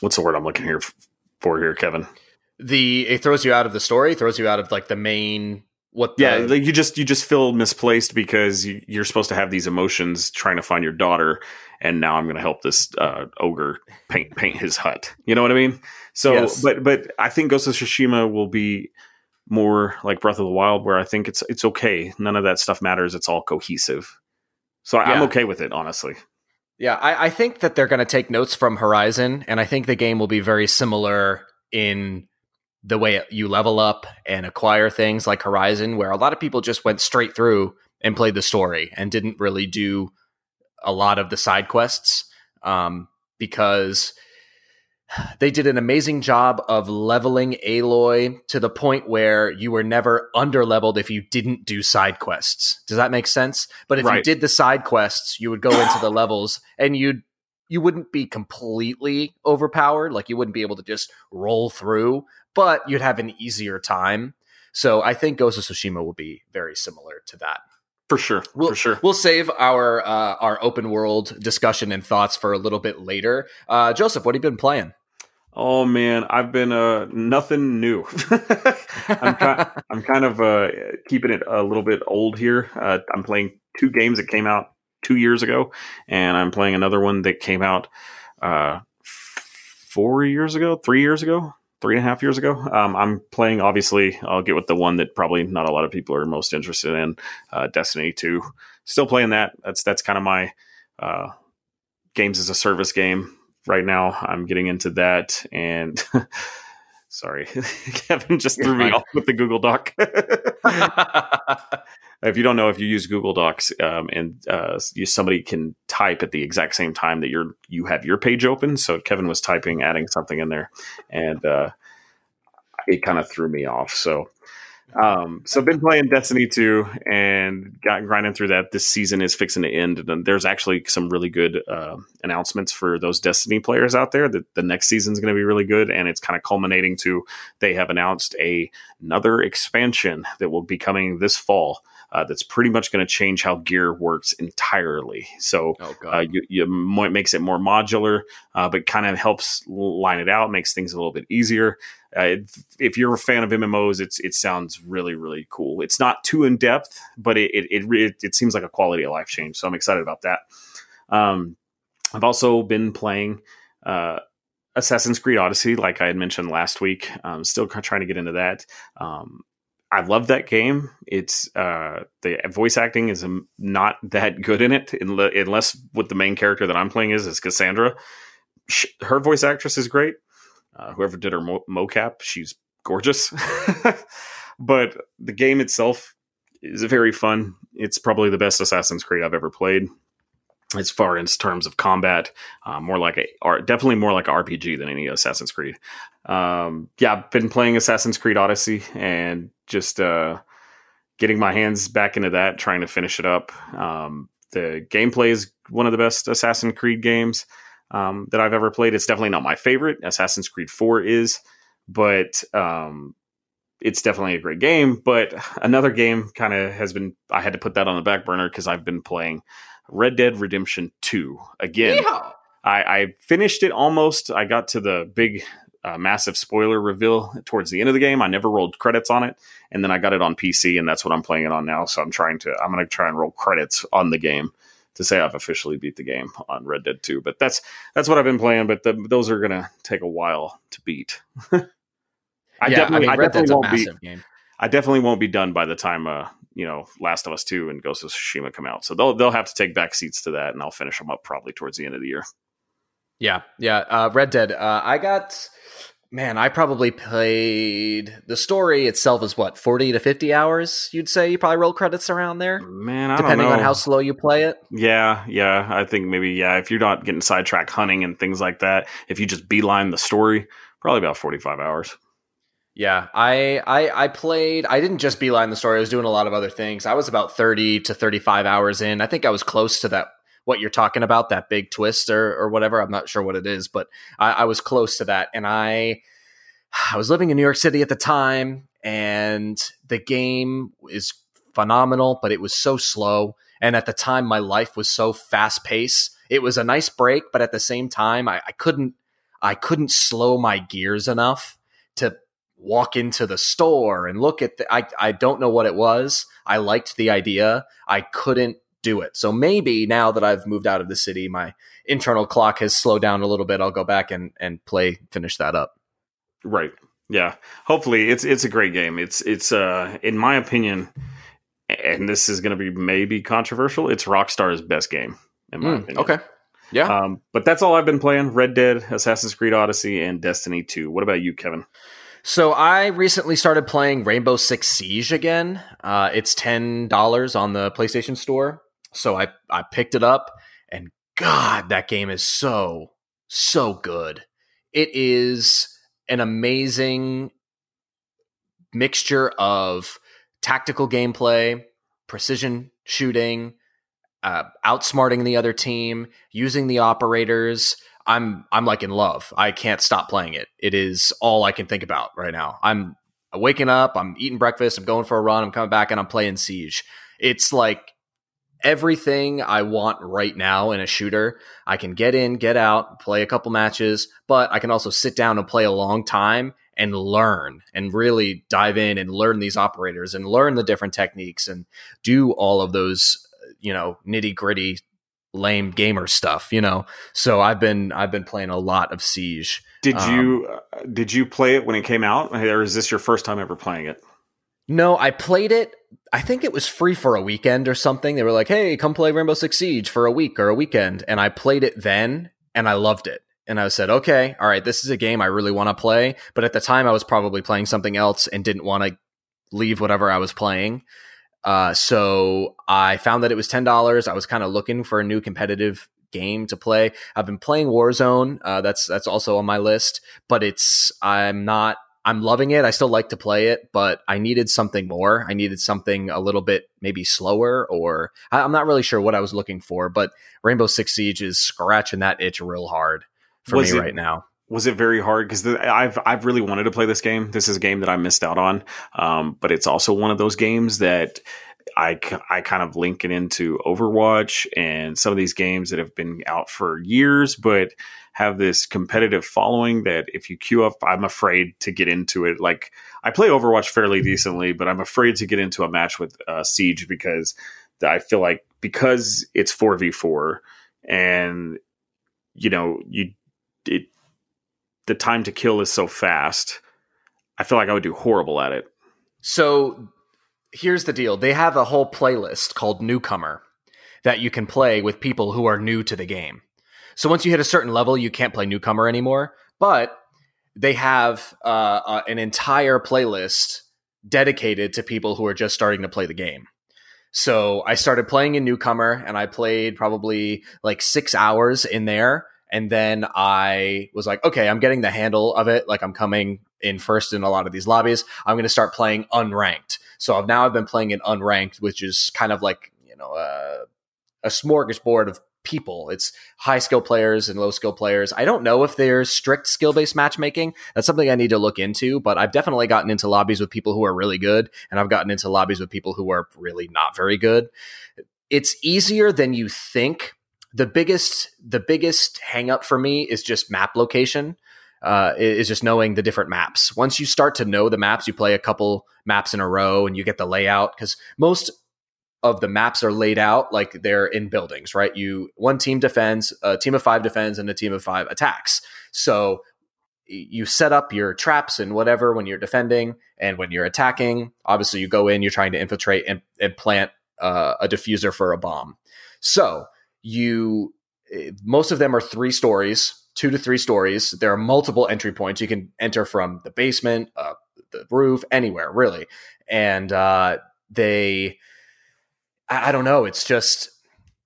what's the word I'm looking here for here, Kevin? The it throws you out of the story, throws you out of like the main what the, yeah like you just you just feel misplaced because you, are supposed to have these emotions trying to find your daughter and now i'm going to help this uh, ogre paint paint his hut you know what i mean so yes. but but i think ghost of tsushima will be more like Breath of the Wild, where I think it's it's okay. None of that stuff matters. It's all cohesive. So yeah. I'm okay with it, honestly. Yeah, I, I think that they're going to take notes from Horizon, and I think the game will be very similar in the way you level up and acquire things like Horizon, where a lot of people just went straight through and played the story and didn't really do a lot of the side quests um, because they did an amazing job of leveling Aloy to the point where you were never under leveled if you didn't do side quests. Does that make sense? But if right. you did the side quests, you would go into the levels and you'd you wouldn't be completely overpowered, like you wouldn't be able to just roll through, but you'd have an easier time. So I think Ghost of Tsushima will be very similar to that. For sure. We'll, for sure. We'll save our uh, our open world discussion and thoughts for a little bit later. Uh, Joseph, what have you been playing? Oh man, I've been uh nothing new. <laughs> I'm, kind, <laughs> I'm kind of uh keeping it a little bit old here. Uh, I'm playing two games that came out two years ago, and I'm playing another one that came out uh four years ago, three years ago, three and a half years ago. Um, I'm playing. Obviously, I'll get with the one that probably not a lot of people are most interested in, uh, Destiny Two. Still playing that. That's that's kind of my uh, games as a service game right now. I'm getting into that, and <laughs> sorry, <laughs> Kevin just threw me off with the Google Doc. <laughs> if you don't know, if you use Google Docs um, and uh, you, somebody can type at the exact same time that you're you have your page open. So Kevin was typing, adding something in there, and uh, it kind of threw me off. So um, so been playing Destiny 2 and got grinding through that. This season is fixing to end, and there's actually some really good uh, announcements for those Destiny players out there. That the next season is going to be really good, and it's kind of culminating to they have announced a another expansion that will be coming this fall. Uh, that's pretty much going to change how gear works entirely. So oh, uh, you, you makes it more modular, uh, but kind of helps line it out, makes things a little bit easier. Uh, if you're a fan of MMOs, it's it sounds really really cool. It's not too in depth, but it it, it it seems like a quality of life change. So I'm excited about that. Um, I've also been playing uh, Assassin's Creed Odyssey, like I had mentioned last week. I'm still trying to get into that. Um, I love that game. It's uh, the voice acting is not that good in it, unless what the main character that I'm playing is is Cassandra. Her voice actress is great. Uh, whoever did her mo- mocap, she's gorgeous. <laughs> but the game itself is very fun. It's probably the best Assassin's Creed I've ever played as far as terms of combat, uh, more like a or definitely more like a RPG than any Assassin's Creed. Um, yeah, I've been playing Assassin's Creed Odyssey and just uh, getting my hands back into that, trying to finish it up. Um, the gameplay is one of the best Assassin's Creed games um, that I've ever played. It's definitely not my favorite. Assassin's Creed Four is, but um, it's definitely a great game. But another game kind of has been I had to put that on the back burner because I've been playing Red Dead Redemption 2 again. I, I, finished it almost. I got to the big, uh, massive spoiler reveal towards the end of the game. I never rolled credits on it, and then I got it on PC, and that's what I'm playing it on now. So I'm trying to. I'm going to try and roll credits on the game to say I've officially beat the game on Red Dead 2. But that's that's what I've been playing. But the, those are going to take a while to beat. <laughs> I yeah, definitely, I, mean, I definitely won't be. Game. I definitely won't be done by the time uh, you know Last of Us Two and Ghost of Tsushima come out. So they'll they'll have to take back seats to that, and I'll finish them up probably towards the end of the year. Yeah, yeah. Uh, Red Dead. Uh, I got man. I probably played the story itself is what forty to fifty hours. You'd say you probably roll credits around there. Man, depending on how slow you play it. Yeah, yeah. I think maybe yeah. If you're not getting sidetracked hunting and things like that, if you just beeline the story, probably about forty five hours. Yeah, I, I I played. I didn't just beeline the story. I was doing a lot of other things. I was about thirty to thirty five hours in. I think I was close to that. What you're talking about, that big twist or or whatever. I'm not sure what it is, but I, I was close to that. And I I was living in New York City at the time, and the game is phenomenal, but it was so slow. And at the time, my life was so fast paced. It was a nice break, but at the same time, I, I couldn't I couldn't slow my gears enough to walk into the store and look at the, I, I don't know what it was. I liked the idea. I couldn't do it. So maybe now that I've moved out of the city, my internal clock has slowed down a little bit. I'll go back and, and play, finish that up. Right. Yeah. Hopefully it's, it's a great game. It's, it's, uh, in my opinion, and this is going to be maybe controversial. It's Rockstar's best game in my mm, opinion. Okay. Yeah. Um, but that's all I've been playing Red Dead, Assassin's Creed Odyssey, and Destiny 2. What about you, Kevin? So I recently started playing Rainbow Six Siege again. Uh, it's ten dollars on the PlayStation Store, so I I picked it up, and God, that game is so so good. It is an amazing mixture of tactical gameplay, precision shooting, uh, outsmarting the other team, using the operators, I'm I'm like in love. I can't stop playing it. It is all I can think about right now. I'm waking up, I'm eating breakfast, I'm going for a run, I'm coming back and I'm playing Siege. It's like everything I want right now in a shooter. I can get in, get out, play a couple matches, but I can also sit down and play a long time and learn and really dive in and learn these operators and learn the different techniques and do all of those, you know, nitty gritty lame gamer stuff, you know. So I've been I've been playing a lot of Siege. Did um, you uh, did you play it when it came out, or is this your first time ever playing it? No, I played it. I think it was free for a weekend or something. They were like, "Hey, come play Rainbow Six Siege for a week or a weekend," and I played it then, and I loved it. And I said, "Okay, all right, this is a game I really want to play." But at the time, I was probably playing something else and didn't want to leave whatever I was playing. Uh, so I found that it was ten dollars. I was kind of looking for a new competitive game to play. I've been playing Warzone. Uh, that's that's also on my list, but it's I'm not. I'm loving it. I still like to play it, but I needed something more. I needed something a little bit maybe slower, or I, I'm not really sure what I was looking for. But Rainbow Six Siege is scratching that itch real hard for Was me it- right now. was it very hard because I've I've really wanted to play this game. This is a game that I missed out on, um, but it's also one of those games that I, I kind of link it into Overwatch and some of these games that have been out for years, but have this competitive following that if you queue up, I'm afraid to get into it. Like I play Overwatch fairly decently, but I'm afraid to get into a match with uh, Siege because I feel like because it's four v four and you know you it the time to kill is so fast. I feel like I would do horrible at it. So here's the deal they have a whole playlist called Newcomer that you can play with people who are new to the game. So once you hit a certain level, you can't play Newcomer anymore, but they have uh, uh, an entire playlist dedicated to people who are just starting to play the game. So I started playing in Newcomer and I played probably like six hours in there. And then I was like, okay, I'm getting the handle of it. Like I'm coming in first in a lot of these lobbies. I'm going to start playing unranked. So I've now I've been playing in unranked, which is kind of like you know uh, a smorgasbord of people. It's high skill players and low skill players. I don't know if there's strict skill based matchmaking. That's something I need to look into. But I've definitely gotten into lobbies with people who are really good, and I've gotten into lobbies with people who are really not very good. It's easier than you think. The biggest the biggest hang up for me is just map location uh, is just knowing the different maps. Once you start to know the maps, you play a couple maps in a row and you get the layout because most of the maps are laid out like they're in buildings, right? You one team defends, a team of five defends, and a team of five attacks. So you set up your traps and whatever when you're defending, and when you're attacking, obviously you go in, you're trying to infiltrate and, and plant uh, a diffuser for a bomb. So you eh, most of them are three stories two to three stories there are multiple entry points you can enter from the basement uh, the roof anywhere really and uh, they I, I don't know. It's just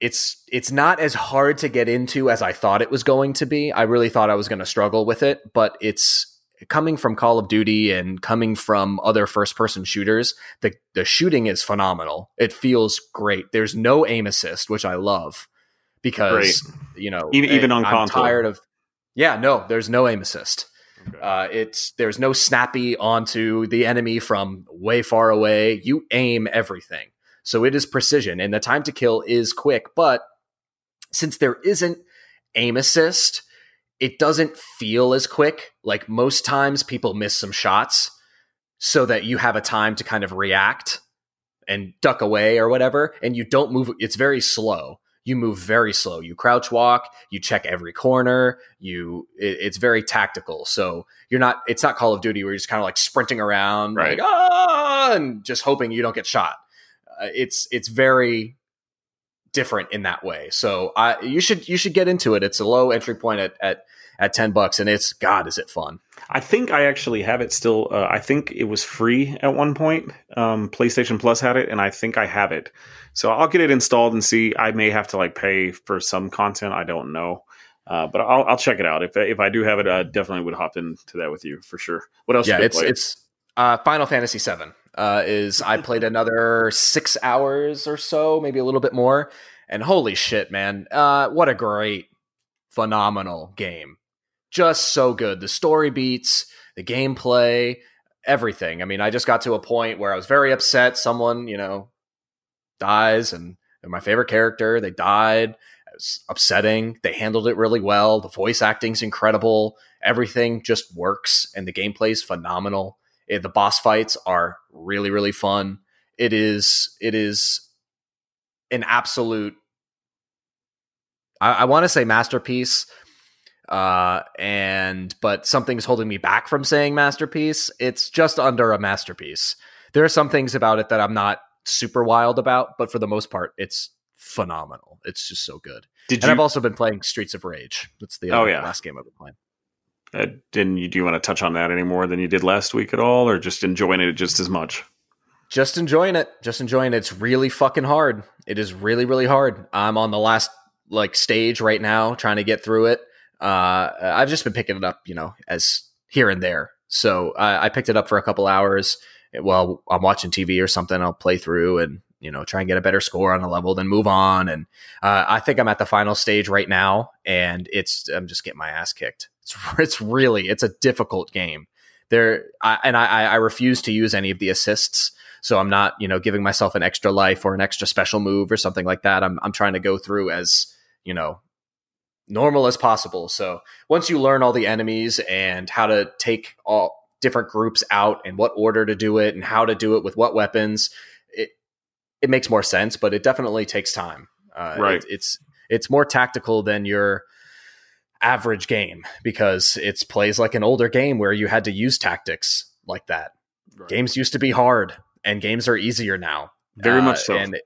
it's it's not as hard to get into as i thought it was going to be. I really thought i was going to struggle with it but it's coming from call of duty and coming from other first person shooters the the shooting is phenomenal. It feels great. There's no aim assist which i love because you know Even- even on I'm console. tired of yeah no there's no aim assist. Okay. uh, it's there's no snappy onto the enemy from way far away. You aim everything, so it is precision, and the time to kill is quick. But since there isn't aim assist, it doesn't feel as quick. Like most times, people miss some shots, so that you have a time to kind of react and duck away or whatever, and you don't move. It's very slow. You move very slow. You crouch walk. You check every corner. You it, it's very tactical. So you're not. It's not Call of Duty where you're just kind of like sprinting around, Right. like ah, and just hoping you don't get shot. Uh, it's it's very different in that way. So I you should you should get into it. It's a low entry point at at at ten bucks, and it's God is it fun. I think I actually have it still. Uh, I think it was free at one point. Um, PlayStation Plus had it, and I think I have it. So I'll get it installed and see. I may have to like pay for some content. I don't know, uh, but I'll, I'll check it out. If if I do have it, I definitely would hop into that with you for sure. What else? yeah, you it's playing? it's uh, Final Fantasy VII. Uh, is I played another six hours or so, maybe a little bit more, and holy shit, man! Uh, what a great, phenomenal game! Just so good. The story beats, the gameplay, everything. I mean, I just got to a point where I was very upset. Someone, you know, dies, and my favorite character. They died. It was upsetting. They handled it really well. The voice acting's incredible. Everything just works, and the gameplay's phenomenal. It, the boss fights are really, really fun. It is. It is an absolute. I, I want to say masterpiece, uh, and but something's holding me back from saying masterpiece. It's just under a masterpiece. There are some things about it that I'm not super wild about, but for the most part, it's phenomenal. It's just so good. Did And you? I've also been playing Streets of Rage. That's the Oh, other yeah. last game I've been playing. Uh, didn't you? Do you want to touch on that any more than you did last week at all, or just enjoying it just as much? Just enjoying it. Just enjoying it. It's really fucking hard. It is really, really hard. I'm on the last like stage right now, trying to get through it. Uh, I've just been picking it up, you know, as here and there. So uh, I picked it up for a couple hours while I'm watching TV or something. I'll play through and you know try and get a better score on a level, then move on. And uh, I think I'm at the final stage right now, and it's I'm just getting my ass kicked. It's <laughs> it's really it's a difficult game. There I, and I I refuse to use any of the assists. So I'm not, you know, giving myself an extra life or an extra special move or something like that. I'm I'm trying to go through as, you know, normal as possible. So once you learn all the enemies and how to take all different groups out and what order to do it and how to do it with what weapons, it it makes more sense. But it definitely takes time. Uh, right. It, it's it's more tactical than your average game because it plays like an older game where you had to use tactics like that. Right. Games used to be hard, and games are easier now. Very uh, much so. And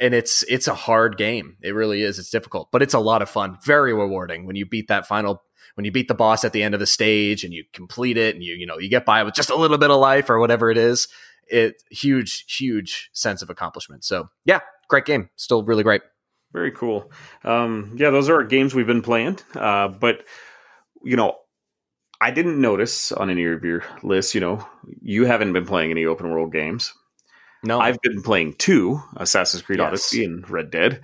and it's it's a hard game. It really is. It's difficult, but it's a lot of fun. Very rewarding when you beat that final when you beat the boss at the end of the stage and you complete it and you you know you get by with just a little bit of life or whatever it is. It huge huge sense of accomplishment. So yeah, great game. Still really great. Very cool. Um, yeah, those are games we've been playing. Uh, but you know, I didn't notice on any of your lists. You know, you haven't been playing any open world games. No, I've been playing two Assassin's Creed yes. Odyssey and Red Dead.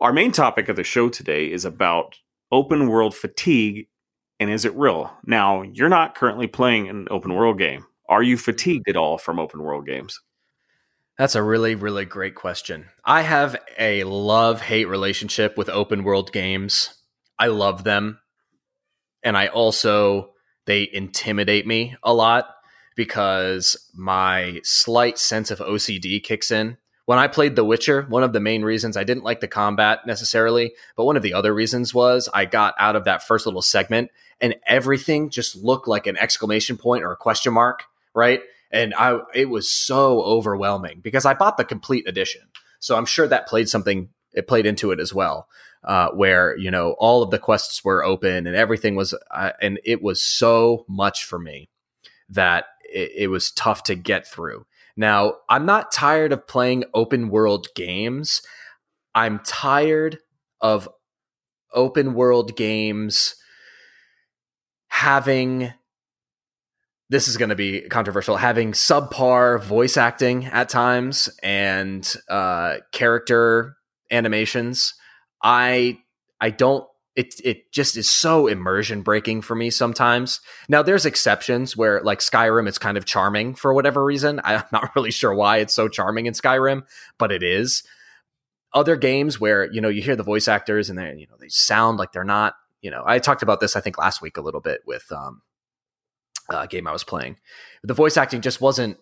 Our main topic of the show today is about open world fatigue and is it real? Now, you're not currently playing an open world game. Are you fatigued at all from open world games? That's a really, really great question. I have a love hate relationship with open world games. I love them. And I also, they intimidate me a lot because my slight sense of OCD kicks in. When I played The Witcher, one of the main reasons I didn't like the combat necessarily, but one of the other reasons was I got out of that first little segment and everything just looked like an exclamation point or a question mark, right? And I it was so overwhelming because I bought the complete edition. So I'm sure that played something it played into it as well. Uh, where you know all of the quests were open and everything was uh, and it was so much for me that it, it was tough to get through. Now, I'm not tired of playing open world games. I'm tired of open world games having this is going to be controversial having subpar voice acting at times and uh, character animations i i don't it it just is so immersion breaking for me sometimes. Now there's exceptions where like Skyrim it's kind of charming for whatever reason. <laughs> I'm not really sure why it's so charming in Skyrim, but it is. Other games where, you know, you hear the voice actors and they, you know, they sound like they're not, you know, I talked about this I think last week a little bit with um a game I was playing. The voice acting just wasn't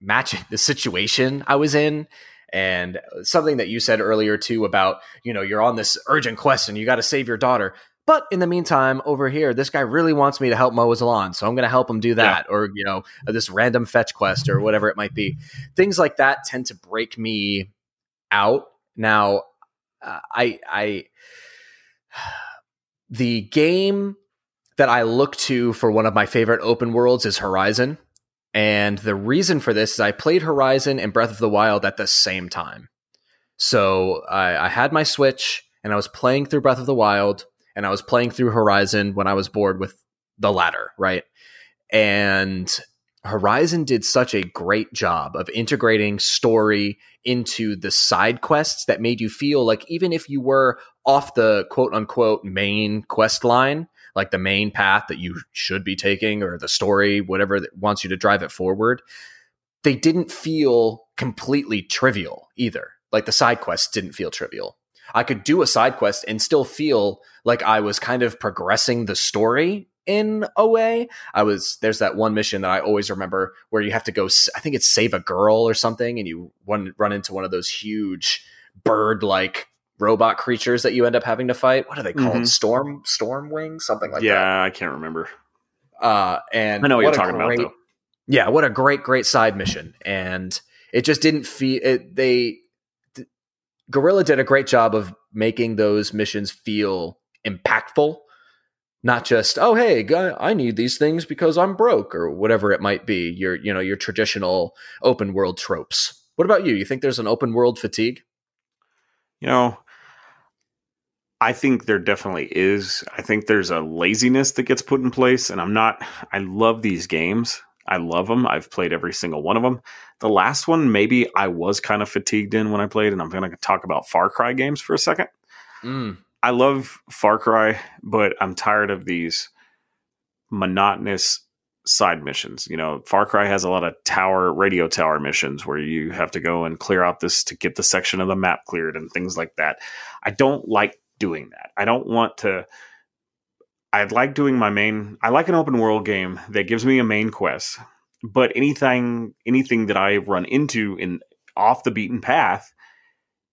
matching <laughs> the situation I was in and something that you said earlier too about you know you're on this urgent quest and you got to save your daughter but in the meantime over here this guy really wants me to help mow his lawn so i'm going to help him do that yeah. or you know this random fetch quest or whatever it might be things like that tend to break me out now uh, i i <sighs> the game that i look to for one of my favorite open worlds is horizon and the reason for this is I played Horizon and Breath of the Wild at the same time. So I, I, had my Switch and I was playing through Breath of the Wild and I was playing through Horizon when I was bored with the latter, right? And Horizon did such a great job of integrating story into the side quests that made you feel like even if you were off the quote unquote main quest line, like the main path that you should be taking or the story, whatever that wants you to drive it forward, they didn't feel completely trivial either. Like the side quests didn't feel trivial. I could do a side quest and still feel like I was kind of progressing the story in a way. I was there's that one mission that I always remember where you have to go I think it's save a girl or something and you run run into one of those huge bird like robot creatures that you end up having to fight. What are they called? Mm-hmm. Storm Storm wings, something like yeah, that. Yeah, I can't remember. Uh, and I know what, what you're talking great, about though. Yeah, what a great great side mission, and it just didn't feel it. They th- Guerrilla did a great job of making those missions feel impactful not just oh hey i need these things because i'm broke or whatever it might be your you know your traditional open world tropes what about you you think there's an open world fatigue you know i think there definitely is i think there's a laziness that gets put in place and i'm not i love these games i love them i've played every single one of them the last one maybe i was kind of fatigued in when i played and i'm going to talk about far cry games for a second mm. I love Far Cry, but I'm tired of these monotonous side missions. You know, Far Cry has a lot of tower, radio tower missions where you have to go and clear out this to get the section of the map cleared and things like that. I don't like doing that. I don't want to. I'd like doing my main. I like an open world game that gives me a main quest, but anything anything that I run into in off the beaten path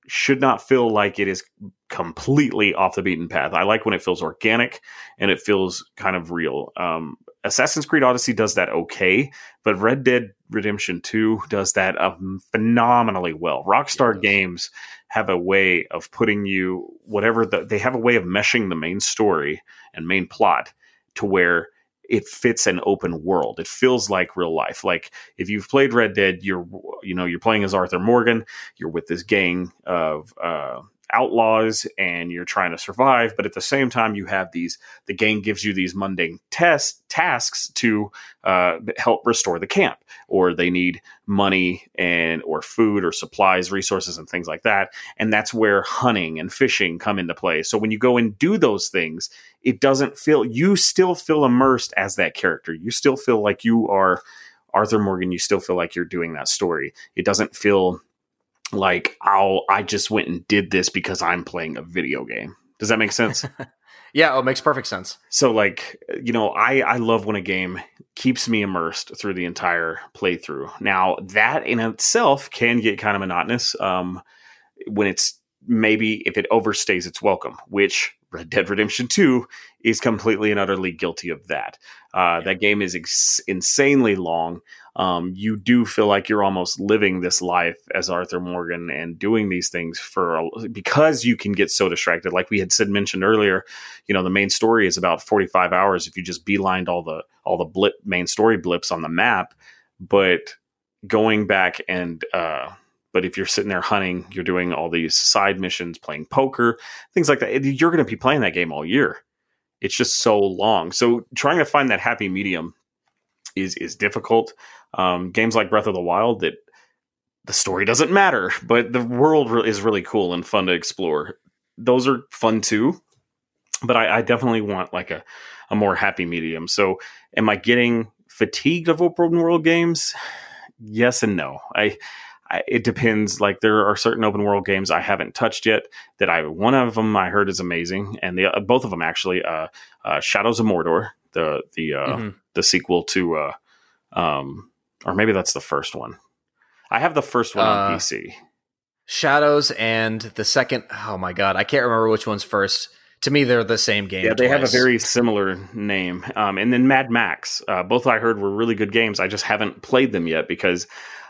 should not feel like it is completely off the beaten path. I like when it feels organic and it feels kind of real. Um, Assassin's Creed Odyssey does that okay, but Red Dead Redemption 2 does that um, phenomenally well. Rockstar Games have a way of putting you whatever the, they have a way of meshing the main story and main plot to where it fits an open world. It feels like real life. Like if you've played Red Dead, you're you know you're playing as Arthur Morgan. You're with this gang of uh, outlaws, and you're trying to survive. But at the same time, you have these. The gang gives you these mundane test tasks to uh, help restore the camp, or they need money and or food or supplies, resources, and things like that. And that's where hunting and fishing come into play. So when you go and do those things it doesn't feel you still feel immersed as that character. You still feel like you are Arthur Morgan. You still feel like you're doing that story. It doesn't feel like oh I just went and did this because I'm playing a video game. Does that make sense? <laughs> yeah, oh, it makes perfect sense. So like, you know, I I love when a game keeps me immersed through the entire playthrough. Now, that in itself can get kind of monotonous um when it's maybe if it overstays its welcome, which Red Dead Redemption 2 is completely and utterly guilty of that. Uh, yeah. That game is ex- insanely long. Um, you do feel like you're almost living this life as Arthur Morgan and doing these things for because you can get so distracted. Like we had said mentioned earlier, you know the main story is about 45 hours if you just beelined all the all the blip main story blips on the map, but going back and uh, but if you're sitting there hunting, you're doing all these side missions, playing poker, things like that. You're going to be playing that game all year. It's just so long. So trying to find that happy medium is is difficult. Um, games like Breath of the Wild that the story doesn't matter, but the world is really cool and fun to explore. Those are fun too, but I, I definitely want like a a more happy medium. So, am I getting fatigued of open world games? Yes and no. I it depends. Like there are certain open world games I haven't touched yet. That I one of them I heard is amazing, and the uh, both of them actually, uh, uh, Shadows of Mordor, the the uh, mm-hmm. The sequel to, uh, um, or maybe that's the first one. I have the first one on uh, PC. Shadows and the second. Oh my god, I can't remember which one's first. To me, they're the same game. Yeah, they twice. have a very similar name. Um, and then Mad Max. both I heard were really good games. I just haven't played them yet because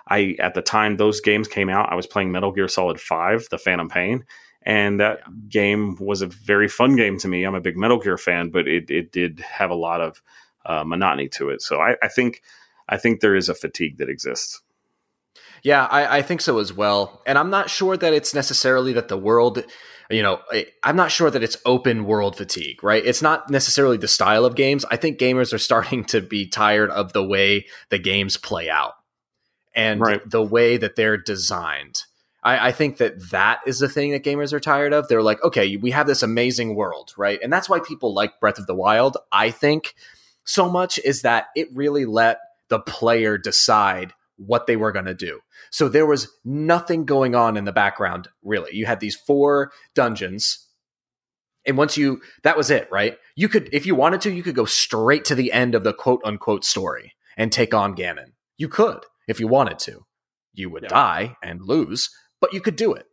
I at the time those games came out, I was playing Metal Gear Solid Five, The Phantom Pain, and that yeah. game was a very fun game to me. I'm a big Metal Gear fan, but it it did have a lot of uh, monotony to it. So I, I think I think there is a fatigue that exists. Yeah, I, I, think so as well. And I'm not sure that it's necessarily that the world, you know, I'm not sure that it's open world fatigue, right? It's not necessarily the style of games. I think gamers are starting to be tired of the way the games play out and right. the way that they're designed. I, I, think that that is the thing that gamers are tired of. They're like, okay, we have this amazing world, right? And that's why people like Breath of the Wild. I think so much is that it really let the player decide what they were going to do. So there was nothing going on in the background, really. You had these four dungeons. And once you, that was it, right? You could, if you wanted to, you could go straight to the end of the quote unquote story and take on Ganon. You could if you wanted to. You would yeah. die and lose, but you could do it.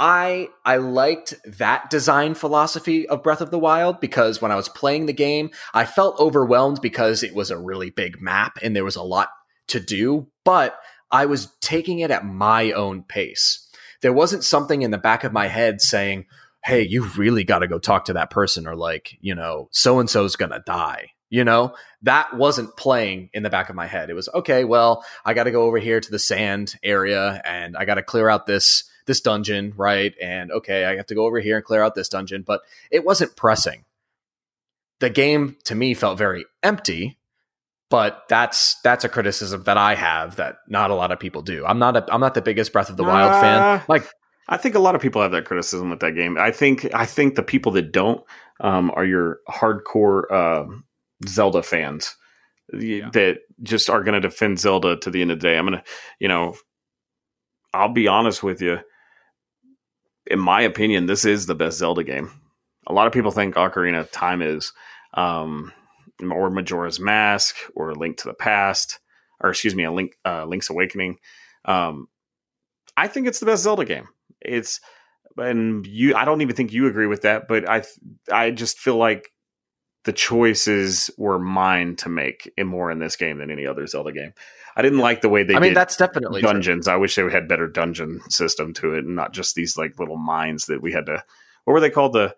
I I liked that design philosophy of Breath of the Wild because when I was playing the game, I felt overwhelmed because it was a really big map and there was a lot to do, but I was taking it at my own pace. There wasn't something in the back of my head saying, hey, you really got to go talk to that person, or like, you know, so and so's gonna die. You know, that wasn't playing in the back of my head. It was okay. Well, I got to go over here to the sand area, and I got to clear out this this dungeon, right? And okay, I have to go over here and clear out this dungeon, but it wasn't pressing. The game to me felt very empty, but that's that's a criticism that I have that not a lot of people do. I'm not a I'm not the biggest Breath of the Wild uh, fan. Like I think a lot of people have that criticism with that game. I think I think the people that don't um, are your hardcore uh, Zelda fans yeah. that just are going to defend Zelda to the end of the day. I'm going to, you know, I'll be honest with you. In my opinion, this is the best Zelda game. A lot of people think Ocarina of Time is, um, or Majora's Mask, or Link to the Past, or excuse me, a Link uh, Link's Awakening. Um, I think it's the best Zelda game. It's and you I don't even think you agree with that, but I I just feel like the choices were mine to make in more in this game than any other Zelda game. I didn't like the way they. I mean, that's definitely dungeons. True. I wish they had better dungeon system to it, and not just these like little mines that we had to. What were they called? The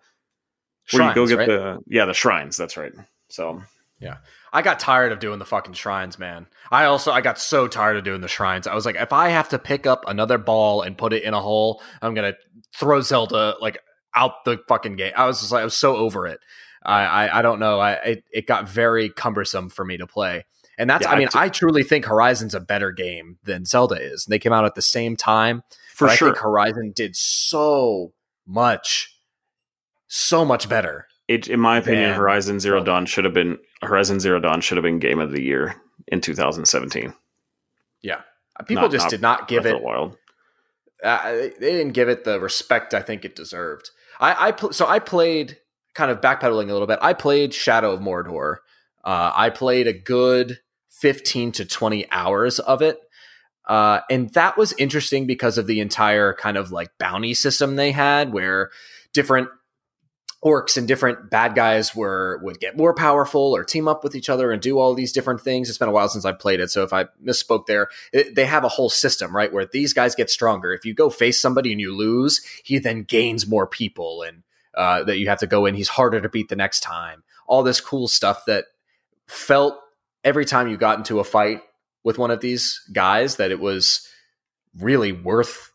where shrines, you go get right? the yeah the shrines. That's right. So yeah, I got tired of doing the fucking shrines, man. I also I got so tired of doing the shrines. I was like, if I have to pick up another ball and put it in a hole, I'm gonna throw Zelda like out the fucking game. I was just like, I was so over it. I, I, I don't know. I it, it, got very cumbersome for me to play. And that's, yeah, I mean, I, truly think Horizon's a better game than Zelda is. They came out at the same time. For sure. I think Horizon did so much, so much better. It, in my opinion, Horizon Zero Dawn should have been Horizon Zero Dawn should have been Game of the Year in 2017. Yeah, people not, just not did not give it. Wild. Uh, they didn't give it the respect I think it deserved. I, I pl- so I played kind of backpedaling a little bit, I played Shadow of Mordor. Uh, I played a good 15 to 20 hours of it. Uh, and that was interesting because of the entire kind of like bounty system they had where different orcs and different bad guys were would get more powerful or team up with each other and do all these different things. It's been a while since I played it, so if I misspoke there, it, they have a whole system right where these guys get stronger. If you go face somebody and you lose, he then gains more people and uh, that you have to go in. He's harder to beat the next time. All this cool stuff that felt every time you got into a fight with one of these guys that it was really worth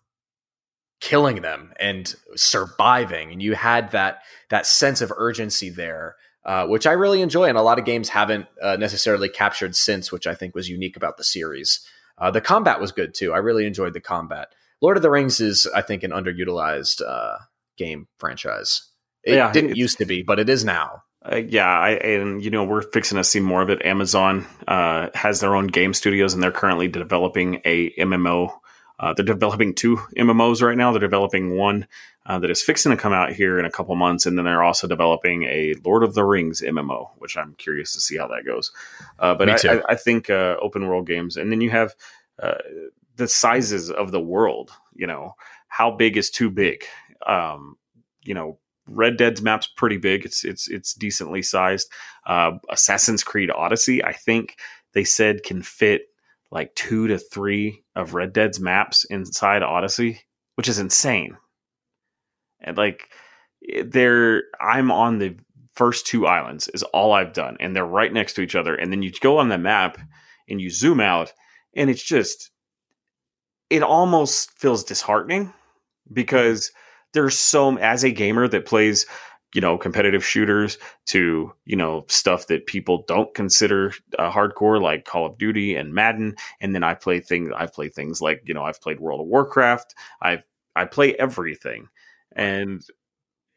killing them and surviving. And you had that that sense of urgency there uh, which i really enjoy. And a lot of games haven't uh, necessarily captured since which i think was unique about the series. Uh, the combat was good too. I really enjoyed the combat. Lord of the rings is i think an underutilized uh, game franchise it yeah, didn't used to be, but it is now. Uh, yeah, I, and you know we're fixing to see more of it. Amazon uh, has their own game studios, and they're currently developing a MMO. Uh, they're developing two MMOs right now. They're developing one uh, that is fixing to come out here in a couple months, and then they're also developing a Lord of the Rings MMO, which I'm curious to see how that goes. Uh, but I, I, I, think uh, open world games, and then you have the sizes of the world. You know, how big is too big? Um, you know, Red Dead's map's pretty big. It's it's it's decently sized. Uh, Assassin's Creed Odyssey, I think they said can fit like two to three of Red Dead's maps inside Odyssey, which is insane. And like they're I'm on the first two islands is all I've done, and they're right next to each other. And then you go on the map and you zoom out, and it's just it almost feels disheartening because there's so as a gamer that plays you know competitive shooters to you know stuff that people don't consider uh, hardcore like call of duty and madden and then i play things i play things like you know i've played world of warcraft i i play everything. And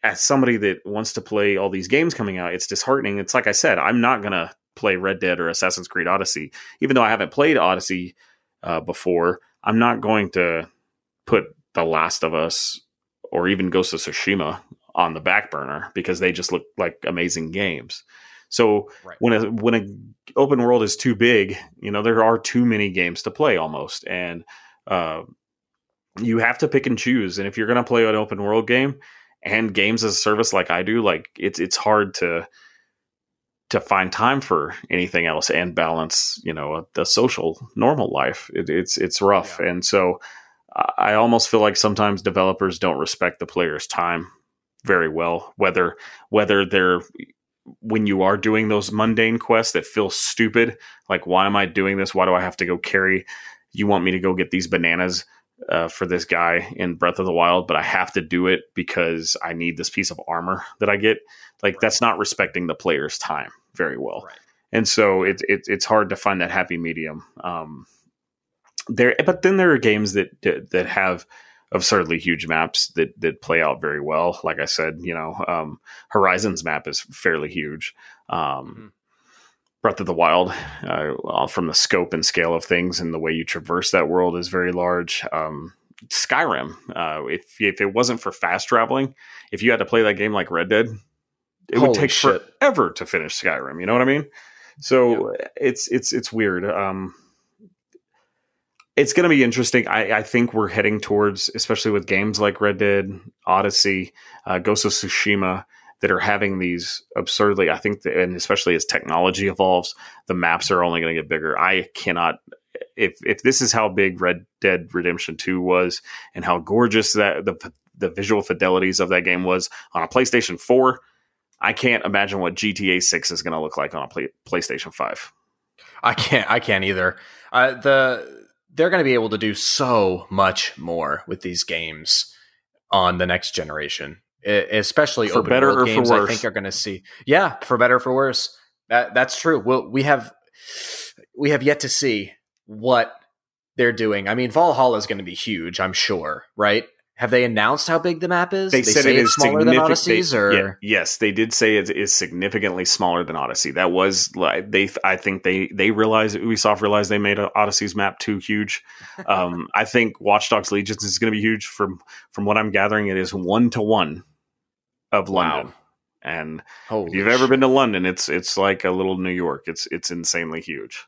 as somebody that wants to play all these games coming out it's disheartening. It's like i said i'm not gonna play red dead or assassin's creed odyssey. Even though i haven't played odyssey uh, before i'm not going to put the last of us or even Ghost of Tsushima on the back burner because they just look like amazing games. So right. when a when an open world is too big, you know there are too many games to play almost, and uh, you have to pick and choose. And if you're going to play an open world game and games as a service like I do, like it's it's hard to to find time for anything else and balance, you know, the social normal life. It, it's it's rough, yeah. and so I almost feel like sometimes developers don't respect the player's time very well. Whether whether they're when you are doing those mundane quests that feel stupid, like why am I doing this? Why do I have to go carry? You want me to go get these bananas uh, for this guy in Breath of the Wild, but I have to do it because I need this piece of armor that I get. Like right. that's not respecting the player's time very well, right. and so it's it, it's hard to find that happy medium. Um, there, but then there are games that that have absurdly huge maps that that play out very well. Like I said, you know, um, Horizon's map is fairly huge. Um, mm-hmm. Breath of the Wild, uh, from the scope and scale of things and the way you traverse that world is very large. Um, Skyrim, uh, if if it wasn't for fast traveling, if you had to play that game like Red Dead, it Holy would take shit. forever to finish Skyrim. You know what I mean? So yeah. it's it's it's weird. Um, it's going to be interesting. I, I, think we're heading towards, especially with games like Red Dead, Odyssey, uh, Ghost of Tsushima, that are having these absurdly. I think, that, and especially as technology evolves, the maps are only going to get bigger. I cannot. If if this is how big Red Dead Redemption Two was, and how gorgeous that the the visual fidelities of that game was on a PlayStation Four, I can't imagine what GTA Six is going to look like on a play, PlayStation Five. I can't. I can't either. Uh, the they're going to be able to do so much more with these games on the next generation, especially for better or games, for worse. I think are going to see, yeah, for better or for worse. That that's true. Well, we have we have yet to see what they're doing. I mean, Valhalla is going to be huge, I'm sure, right? Have they announced how big the map is? They, they said it is smaller than Odyssey's, they, or yeah, yes, they did say it is significantly smaller than Odyssey. That was like they. I think they they realized Ubisoft realized they made Odyssey's map too huge. Um, <laughs> I think Watch Dogs Legions is going to be huge. From from what I'm gathering, it is one to one of London. Wow. And Holy if you've ever been to London, it's it's like a little New York. It's it's insanely huge.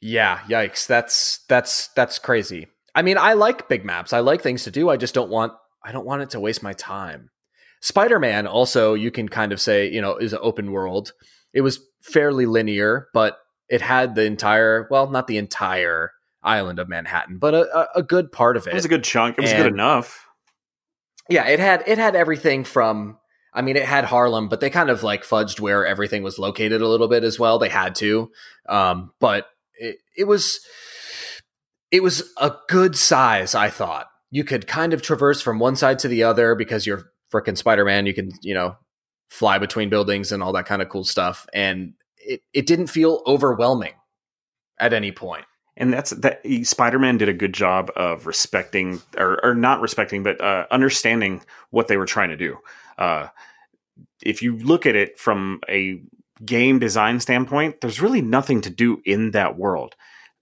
Yeah, yikes. That's that's that's crazy. I mean, I like big maps. I like things to do. I just don't want I don't want it to waste my time. Spider-Man also you can kind of say, you know, is an open world. It was fairly linear, but it had the entire, well, not the entire island of Manhattan, but a, a good part of it. It was a good chunk. It was and, good enough. Yeah, it had it had everything from I mean, it had Harlem, but they kind of like fudged where everything was located a little bit as well. They had to, um, but it, it was it was a good size, I thought. You could kind of traverse from one side to the other because you're freaking Spider Man. You can, you know, fly between buildings and all that kind of cool stuff. And it, it didn't feel overwhelming at any point. And that's that Spider Man did a good job of respecting, or, or not respecting, but uh, understanding what they were trying to do. Uh, if you look at it from a game design standpoint, there's really nothing to do in that world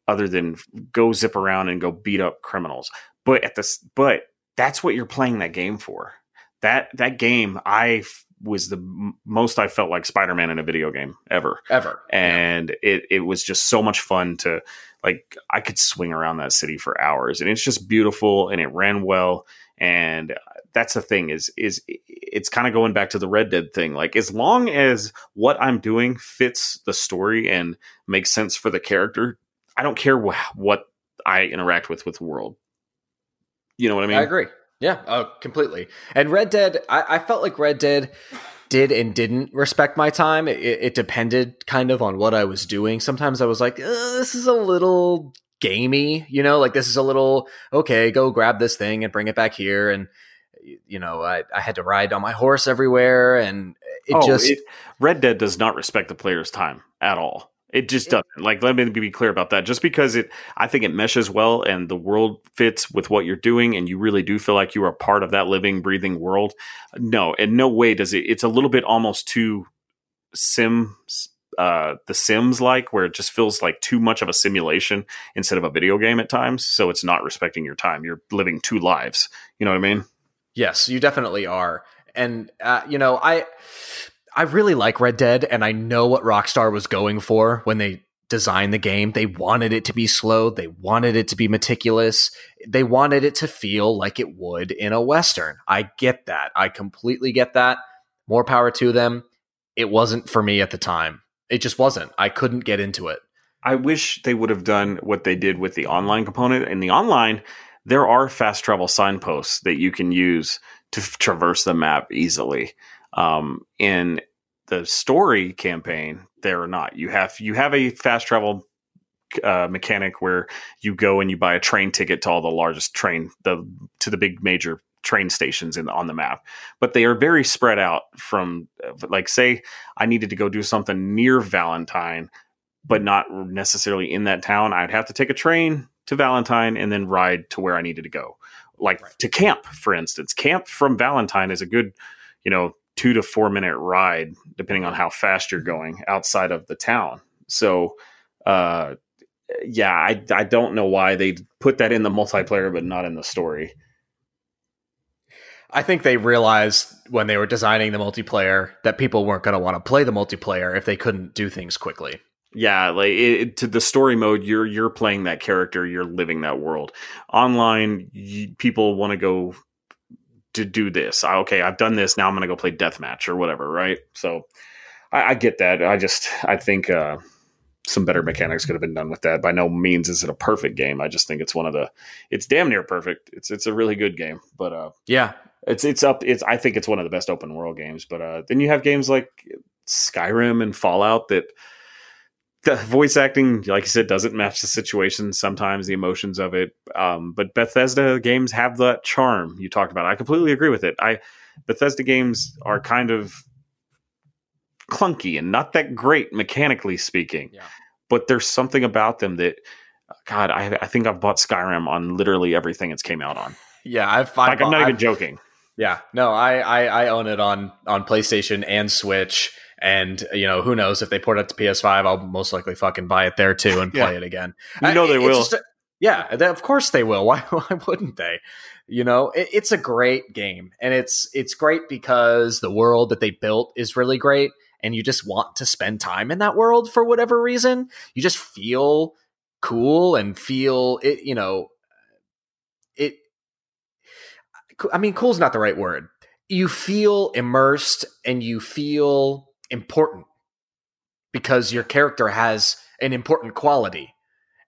other than go zip around and go beat up criminals. But at this, but that's what you're playing that game for. That that game, I f- was the m- most I felt like Spider Man in a video game ever, ever, and yeah. it it was just so much fun to like. I could swing around that city for hours, and it's just beautiful, and it ran well, and uh, that's the thing is is it's kind of going back to the Red Dead thing. Like as long as what I'm doing fits the story and makes sense for the character, I don't care wh- what I interact with with the world. You know what I mean? I agree. Yeah, uh, completely. And Red Dead, I, I, felt like Red Dead did and didn't respect my time. It, it, depended kind of on what I was doing. Sometimes I was like, this is a little gamey, you know, like this is a little okay. Go grab this thing and bring it back here, and you know, I, I had to ride on my horse everywhere, and it oh, just it, Red Dead does not respect the player's time at all. It just doesn't. Like, let me be clear about that. Just because it, I think it meshes well and the world fits with what you're doing, and you really do feel like you are part of that living, breathing world. No, in no way does it. It's a little bit almost too sim, uh, the Sims like, where it just feels like too much of a simulation instead of a video game at times. So it's not respecting your time. You're living two lives. You know what I mean? Yes, you definitely are. And uh, you know, I I really like Red Dead, and I know what Rockstar was going for when they designed the game. They wanted it to be slow, they wanted it to be meticulous, they wanted it to feel like it would in a Western. I get that. I completely get that. More power to them. It wasn't for me at the time. It just wasn't. I couldn't get into it. I wish they would have done what they did with the online component. In the online, there are fast travel signposts that you can use to traverse the map easily. Um, in the story campaign, they're not. You have you have a fast travel uh, mechanic where you go and you buy a train ticket to all the largest train the to the big major train stations in on the map but they are very spread out from like say i needed to go do something near valentine but not necessarily in that town i'd have to take a train to valentine and then ride to where i needed to go like right. to camp for instance camp from valentine is a good you know two to four minute ride depending on how fast you're going outside of the town so uh yeah, I I don't know why they put that in the multiplayer but not in the story. I think they realized when they were designing the multiplayer that people weren't going to want to play the multiplayer if they couldn't do things quickly. Yeah, like it, to the story mode, you're you're playing that character, you're living that world. Online, you, people want to go to do this. Okay, I've done this. Now I'm going to go play deathmatch or whatever, right? So I, I, get that. I just I think uh, some better mechanics could have been done with that. By no means is it a perfect game. I just think it's one of the it's damn near perfect. It's it's a really good game. But uh yeah. It's it's up it's I think it's one of the best open world games. But uh then you have games like Skyrim and Fallout that the voice acting, like you said, doesn't match the situation sometimes, the emotions of it. Um, but Bethesda games have that charm you talked about. I completely agree with it. I Bethesda games are kind of clunky and not that great mechanically speaking. Yeah. But there's something about them that, God, I, I think I've bought Skyrim on literally everything it's came out on. <sighs> Yeah, I've, I've like I'm not I've, even joking. Yeah, no, I, I I own it on on PlayStation and Switch. And you know, who knows if they port it to PS5, I'll most likely fucking buy it there too and play yeah. it again. You know they will. Just, yeah, they, of course they will. <laughs> Why why wouldn't they? You know, it, it's a great game, and it's it's great because the world that they built is really great, and you just want to spend time in that world for whatever reason, you just feel cool and feel it, you know, it I mean cool's not the right word. You feel immersed and you feel important because your character has an important quality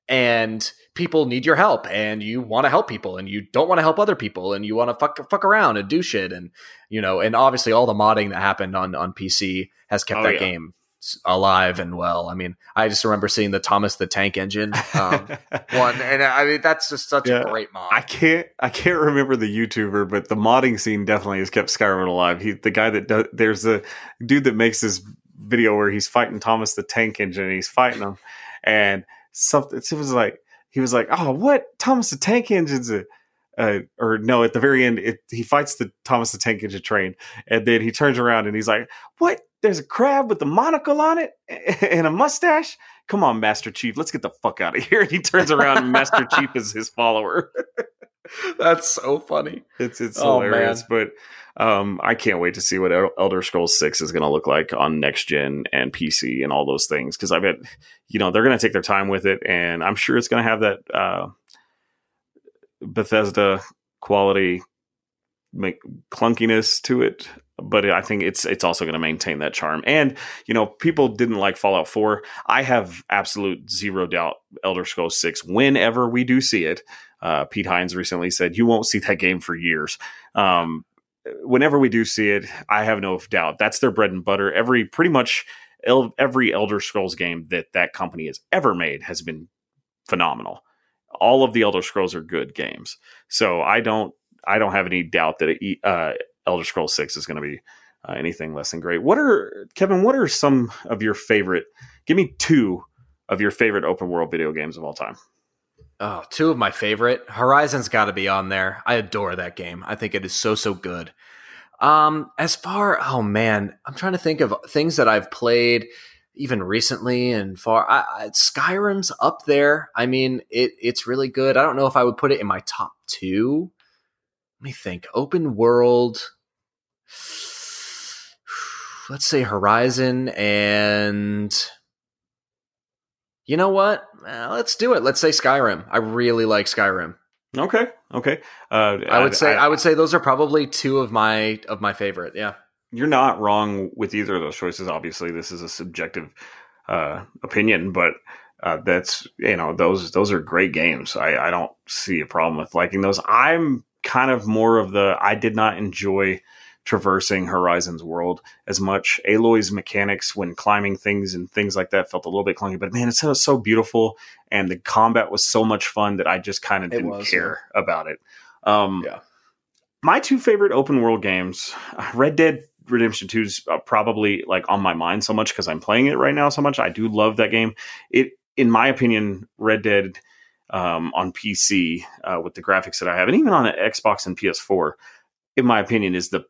and people need your help and you want to help people and you don't want to help other people and you want to fuck fuck around and do shit and you know and obviously all the modding that happened on on PC has kept oh, that yeah. game alive and well. I mean, I just remember seeing the Thomas the Tank Engine um, <laughs> one, and I mean that's just such yeah. a great mod. I can't I can't remember the YouTuber, but the modding scene definitely has kept Skyrim alive. He the guy that does, there's a dude that makes this video where he's fighting Thomas the Tank Engine, and he's fighting him, and something it was like he was like, "Oh, what Thomas the Tank Engine's a." Uh, or no, at the very end, it, he fights the Thomas the Tank Engine train, and then he turns around and he's like, "What? There's a crab with a monocle on it <laughs> and a mustache? Come on, Master Chief, let's get the fuck out of here!" <laughs> And he turns around, and Master <laughs> Chief is his follower. That's so funny. It's it's oh, hilarious, man. but um, I can't wait to see what Elder Scrolls Six is going to look like on next gen and PC and all those things. Because I bet you know they're going to take their time with it, and I'm sure it's going to have that uh, Bethesda quality, make clunkiness to it. But I think it's it's also going to maintain that charm. And you know, people didn't like Fallout Four. I have absolute zero doubt Elder Scrolls Six. Whenever we do see it, uh, Pete Hines recently said, "You won't see that game for years." Um, whenever we do see it, I have no doubt that's their bread and butter. Every pretty much every Elder Scrolls game that that company has ever made has been phenomenal. All of the Elder Scrolls are good games, so I don't I don't have any doubt that uh, Elder Scrolls Six is going to be uh, anything less than great. What are Kevin? What are some of your favorite? Give me two of your favorite open world video games of all time. Oh, two of my favorite. Horizon's got to be on there. I adore that game. I think it is so so good. Um, as far, oh man, I'm trying to think of things that I've played even recently and far. I, I, Skyrim's up there. I mean, it it's really good. I don't know if I would put it in my top two. Let me think. Open world. <sighs> Let's say Horizon and you know what? Uh, let's do it. Let's say Skyrim. I really like Skyrim. Okay. Okay. Uh, I would say I, I, would say those are probably two of my of my favorite. Yeah. You're not wrong with either of those choices. Obviously, this is a subjective uh, opinion, but uh, that's you know those those are great games. I, I don't see a problem with liking those. I'm kind of more of the I did not enjoy traversing Horizon's world as much. Aloy's mechanics when climbing things and things like that felt a little bit clunky, but man, it's so, so beautiful and the combat was so much fun that I just kind of didn't was, care yeah. about it. Um, yeah. My two favorite open world games, Red Dead Redemption 2 is uh, probably like on my mind so much because I'm playing it right now so much. I do love that game. It, in my opinion, Red Dead um, on PC uh, with the graphics that I have, and even on Xbox and PS4, in my opinion, is the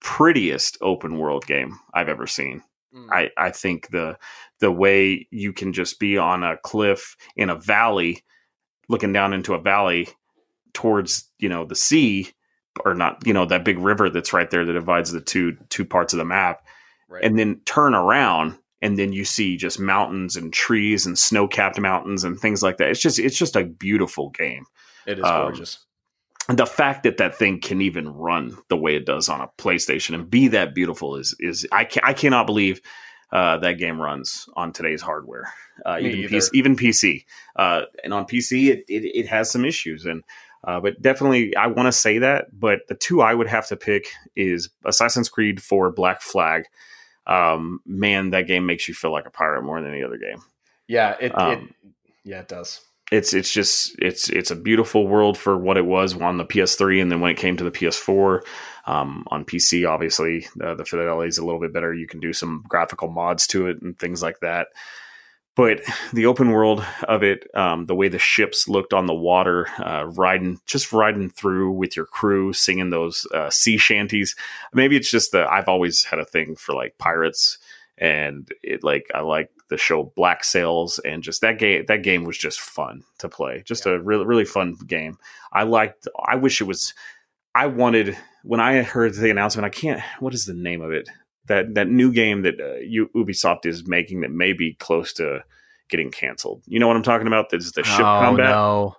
prettiest open world game I've ever seen. Mm. I, I think the the way you can just be on a cliff in a valley, looking down into a valley towards you know the sea or not you know that big river that's right there that divides the two two parts of the map. Right. and then turn around and then you see just mountains and trees and snow-capped mountains and things like that. It's just it's just a beautiful game. It is um, gorgeous. the fact that that thing can even run the way it does on a PlayStation and be that beautiful is is I can, I cannot believe uh, that game runs on today's hardware, uh, even, PC, even PC, uh, and on PC it, it, it has some issues. And uh, but definitely, I want to say that. But the two I would have to pick is Assassin's Creed for Black Flag. Um, man, that game makes you feel like a pirate more than any other game. Yeah, it, um, it yeah, it does. It's it's just it's it's a beautiful world for what it was on the PS3, and then when it came to the PS4, um, on PC, obviously uh, the fidelity is a little bit better. You can do some graphical mods to it and things like that but the open world of it, um, the way the ships looked on the water, uh, riding, just riding through with your crew, singing those uh, sea shanties. Maybe it's just that I've always had a thing for like pirates, and it like I like the show Black Sails, and just that game. That game was just fun to play. Just yeah. a really really fun game. I liked. I wish it was. I wanted when I heard the announcement. I can't. What is the name of it? That that new game that uh, Ubisoft is making that may be close to getting canceled. You know what I'm talking about? This is the ship combat. oh, combat. No.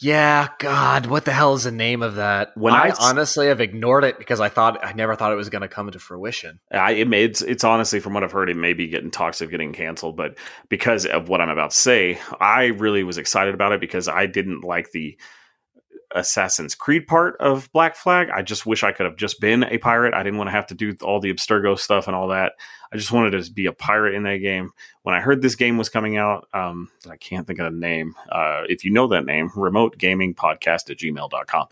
Yeah, God, what the hell is the name of that? When I, I honestly have ignored it because I thought I never thought it was going to come into fruition. I, it it's it's honestly from what I've heard, it may be getting talks of getting canceled, but because of what I'm about to say, I really was excited about it because I didn't like the Assassin's Creed part of Black Flag. I just wish I could have just been a pirate. I didn't want to have to do all the Abstergo stuff and all that. I just wanted to be a pirate in that game. When I heard this game was coming out, um, I can't think of the name. Uh, if you know that name, remote gaming podcast at gmail.com.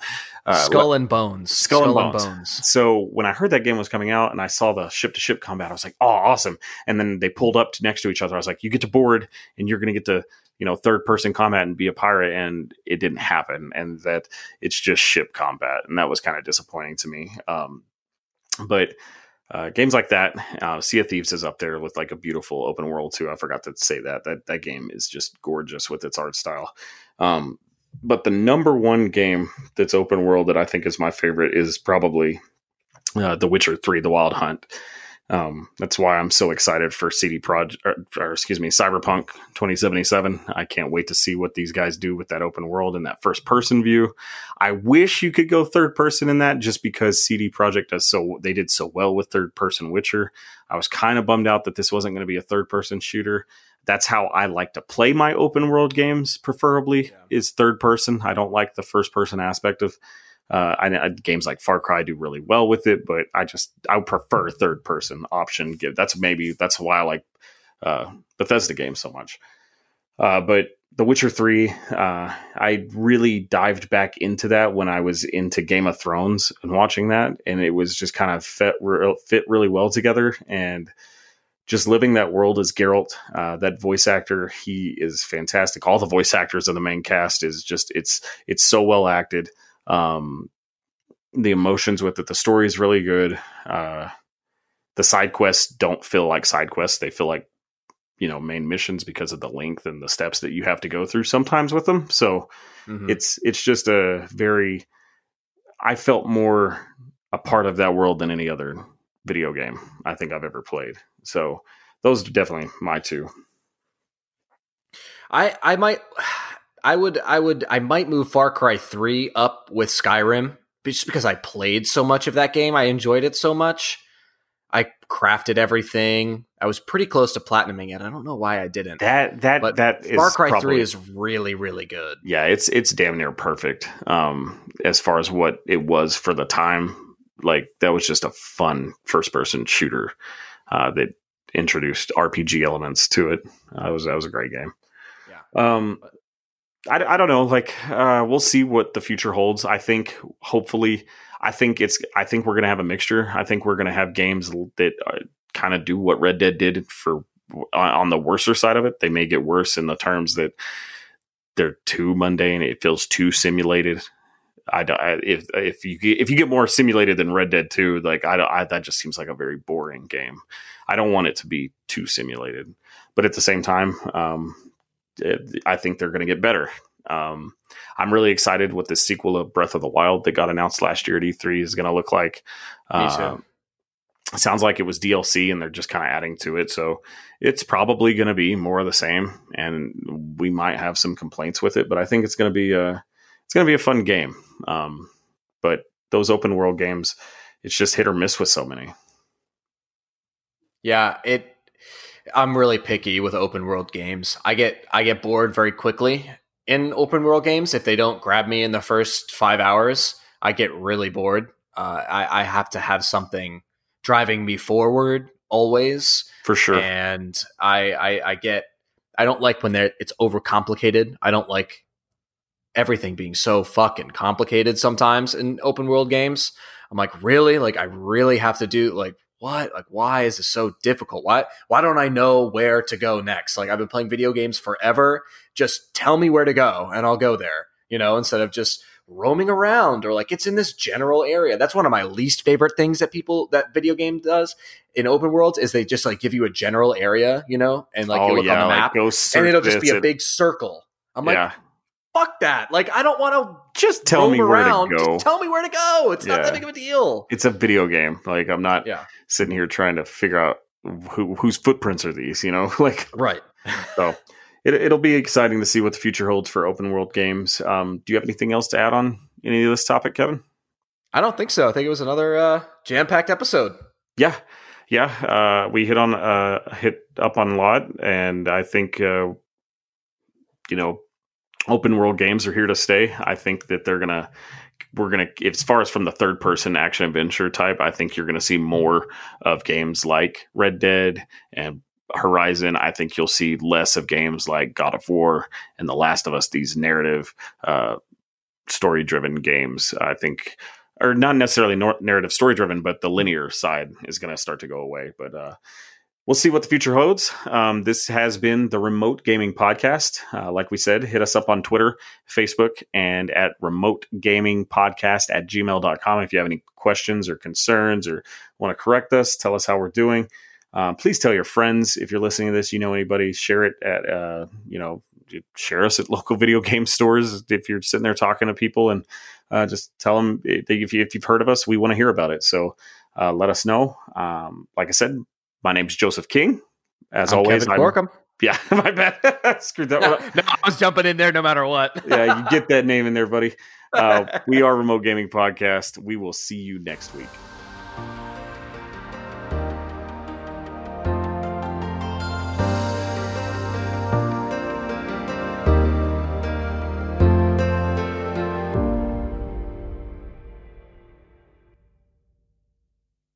Uh, Skull and Bones. Skull, Skull and, Bones. and, Bones. So when I heard that game was coming out and I saw the ship to ship combat, I was like, oh, awesome. And then they pulled up to next to each other. I was like, you get to board and you're going to get to you know third person combat and be a pirate and it didn't happen and that it's just ship combat and that was kind of disappointing to me um, but uh, games like that uh, sea of thieves is up there with like a beautiful open world too. I forgot to say that. That that game is just gorgeous with its art style. Um, but the number one game that's open world that i think is my favorite is probably uh, the witcher 3 the wild hunt um, that's why I'm so excited for CD Projekt, or, or, excuse me, Cyberpunk 2077. I can't wait to see what these guys do with that open world and that first person view. I wish you could go third person in that, just because CD Projekt does so. They did so well with third person Witcher. I was kind of bummed out that this wasn't going to be a third person shooter. That's how I like to play my open world games. Preferably yeah. is third person. I don't like the first person aspect of uh, I, I, games like Far Cry do really well with it, but I just I prefer third person option. Give that's maybe that's why I like uh, Bethesda games so much. Uh, but The Witcher Three, uh, I really dived back into that when I was into Game of Thrones and watching that, and it was just kind of fit fit really well together and just living that world as Geralt, uh, that voice actor, he is fantastic. All the voice actors of the main cast is just it's it's so well acted. Um, the emotions with it, the story is really good. Uh, the side quests don't feel like side quests; they feel like you know main missions because of the length and the steps that you have to go through sometimes with them. So mm-hmm. it's it's just a very. I felt more a part of that world than any other video game I think I've ever played. So those are definitely my two. I I might I would, I would, I might move Far Cry 3 up with Skyrim just because I played so much of that game. I enjoyed it so much. I crafted everything. I was pretty close to platinuming it. I don't know why I didn't. That that but that Far is Cry probably, Three is really really good. yeah, it's it's damn near perfect. Um, as far as what it was for the time, like that was just a fun first person shooter uh, that introduced RPG elements to it. Uh, it was that was a great game. Yeah. Um, I, I don't know. Like, uh, we'll see what the future holds. I think, hopefully, I think it's. I think we're gonna have a mixture. I think we're gonna have games that uh, kind of do what Red Dead did for on the worser side of it. They may get worse in the terms that they're too mundane. It feels too simulated. I, don't- I if if you if you get more simulated than Red Dead Two, like I, don't- I that just seems like a very boring game. I don't want it to be too simulated, but at the same time, um, I think they're going to get better. Um, I'm really excited what the sequel of Breath of the Wild that got announced last year at E3 is going to look like. Uh, it sounds like it was DLC and they're just kind of adding to it. So it's probably going to be more of the same, and we might have some complaints with it, but I think it's going to be a it's going to be a fun game. Um, but those open world games, it's just hit or miss with so many. Yeah, it. I'm really picky with open world games. I get I get bored very quickly in open world games. If they don't grab me in the first five hours, I get really bored. Uh, I, I have to have something driving me forward always, For sure. and I, I I get I don't like when they're it's overcomplicated. I don't like everything being so fucking complicated sometimes in open world games. I'm like, really? Like I really have to do like what? Like why is this so difficult? Why why don't I know where to go next? Like I've been playing video games forever. Just tell me where to go and I'll go there, you know, instead of just roaming around or like it's in this general area. That's one of my least favorite things that people that video game does in open worlds is they just like give you a general area, you know, and like you oh, look on the map go and it'll just be a big circle. I'm like, fuck that. Like, I don't want to Just tell me where around. to go. Just tell me where to go. It's not that big of a deal. it's a video game. Like I'm not Yeah. sitting here trying to figure out who whose footprints are these. You know, <laughs> like Right. so. It, it'll be exciting to see what the future holds for open world games. Um, do you have anything else to add on any of this topic, Kevin? I don't think so. I think it was another uh, jam packed episode. Yeah, yeah. Uh, we hit on uh, hit up on a lot, and I think uh, you know, open world games are here to stay. I think that they're gonna we're gonna as far as from the third person action adventure type, I think you're gonna see more of games like Red Dead and Horizon. I think you'll see less of games like God of War and The Last of Us. These narrative, uh, story driven games. I think or not necessarily narrative story driven, but the linear side is going to start to go away. But uh, we'll see what the future holds. Um, this has been the Remote Gaming Podcast. Uh, like we said, hit us up on Twitter, Facebook, and at Remote Gaming Podcast at gmail.com. If you have any questions or concerns or want to correct us, tell us how we're doing. Um, please tell your friends if you're listening to this, you know anybody, share it at, uh, you know, share us at local video game stores if you're sitting there talking to people and uh, just tell them if, you, you've heard of us, we want to hear about it. So uh, let us know. Um, like I said, my name's Joseph King. As I'm always, Kevin Corkum. <laughs> yeah, my bad. <laughs> Screwed that one up. no, I was jumping in there no matter what. <laughs> Yeah, you get that name in there, buddy. Uh, we are Remote Gaming Podcast. We will see you next week.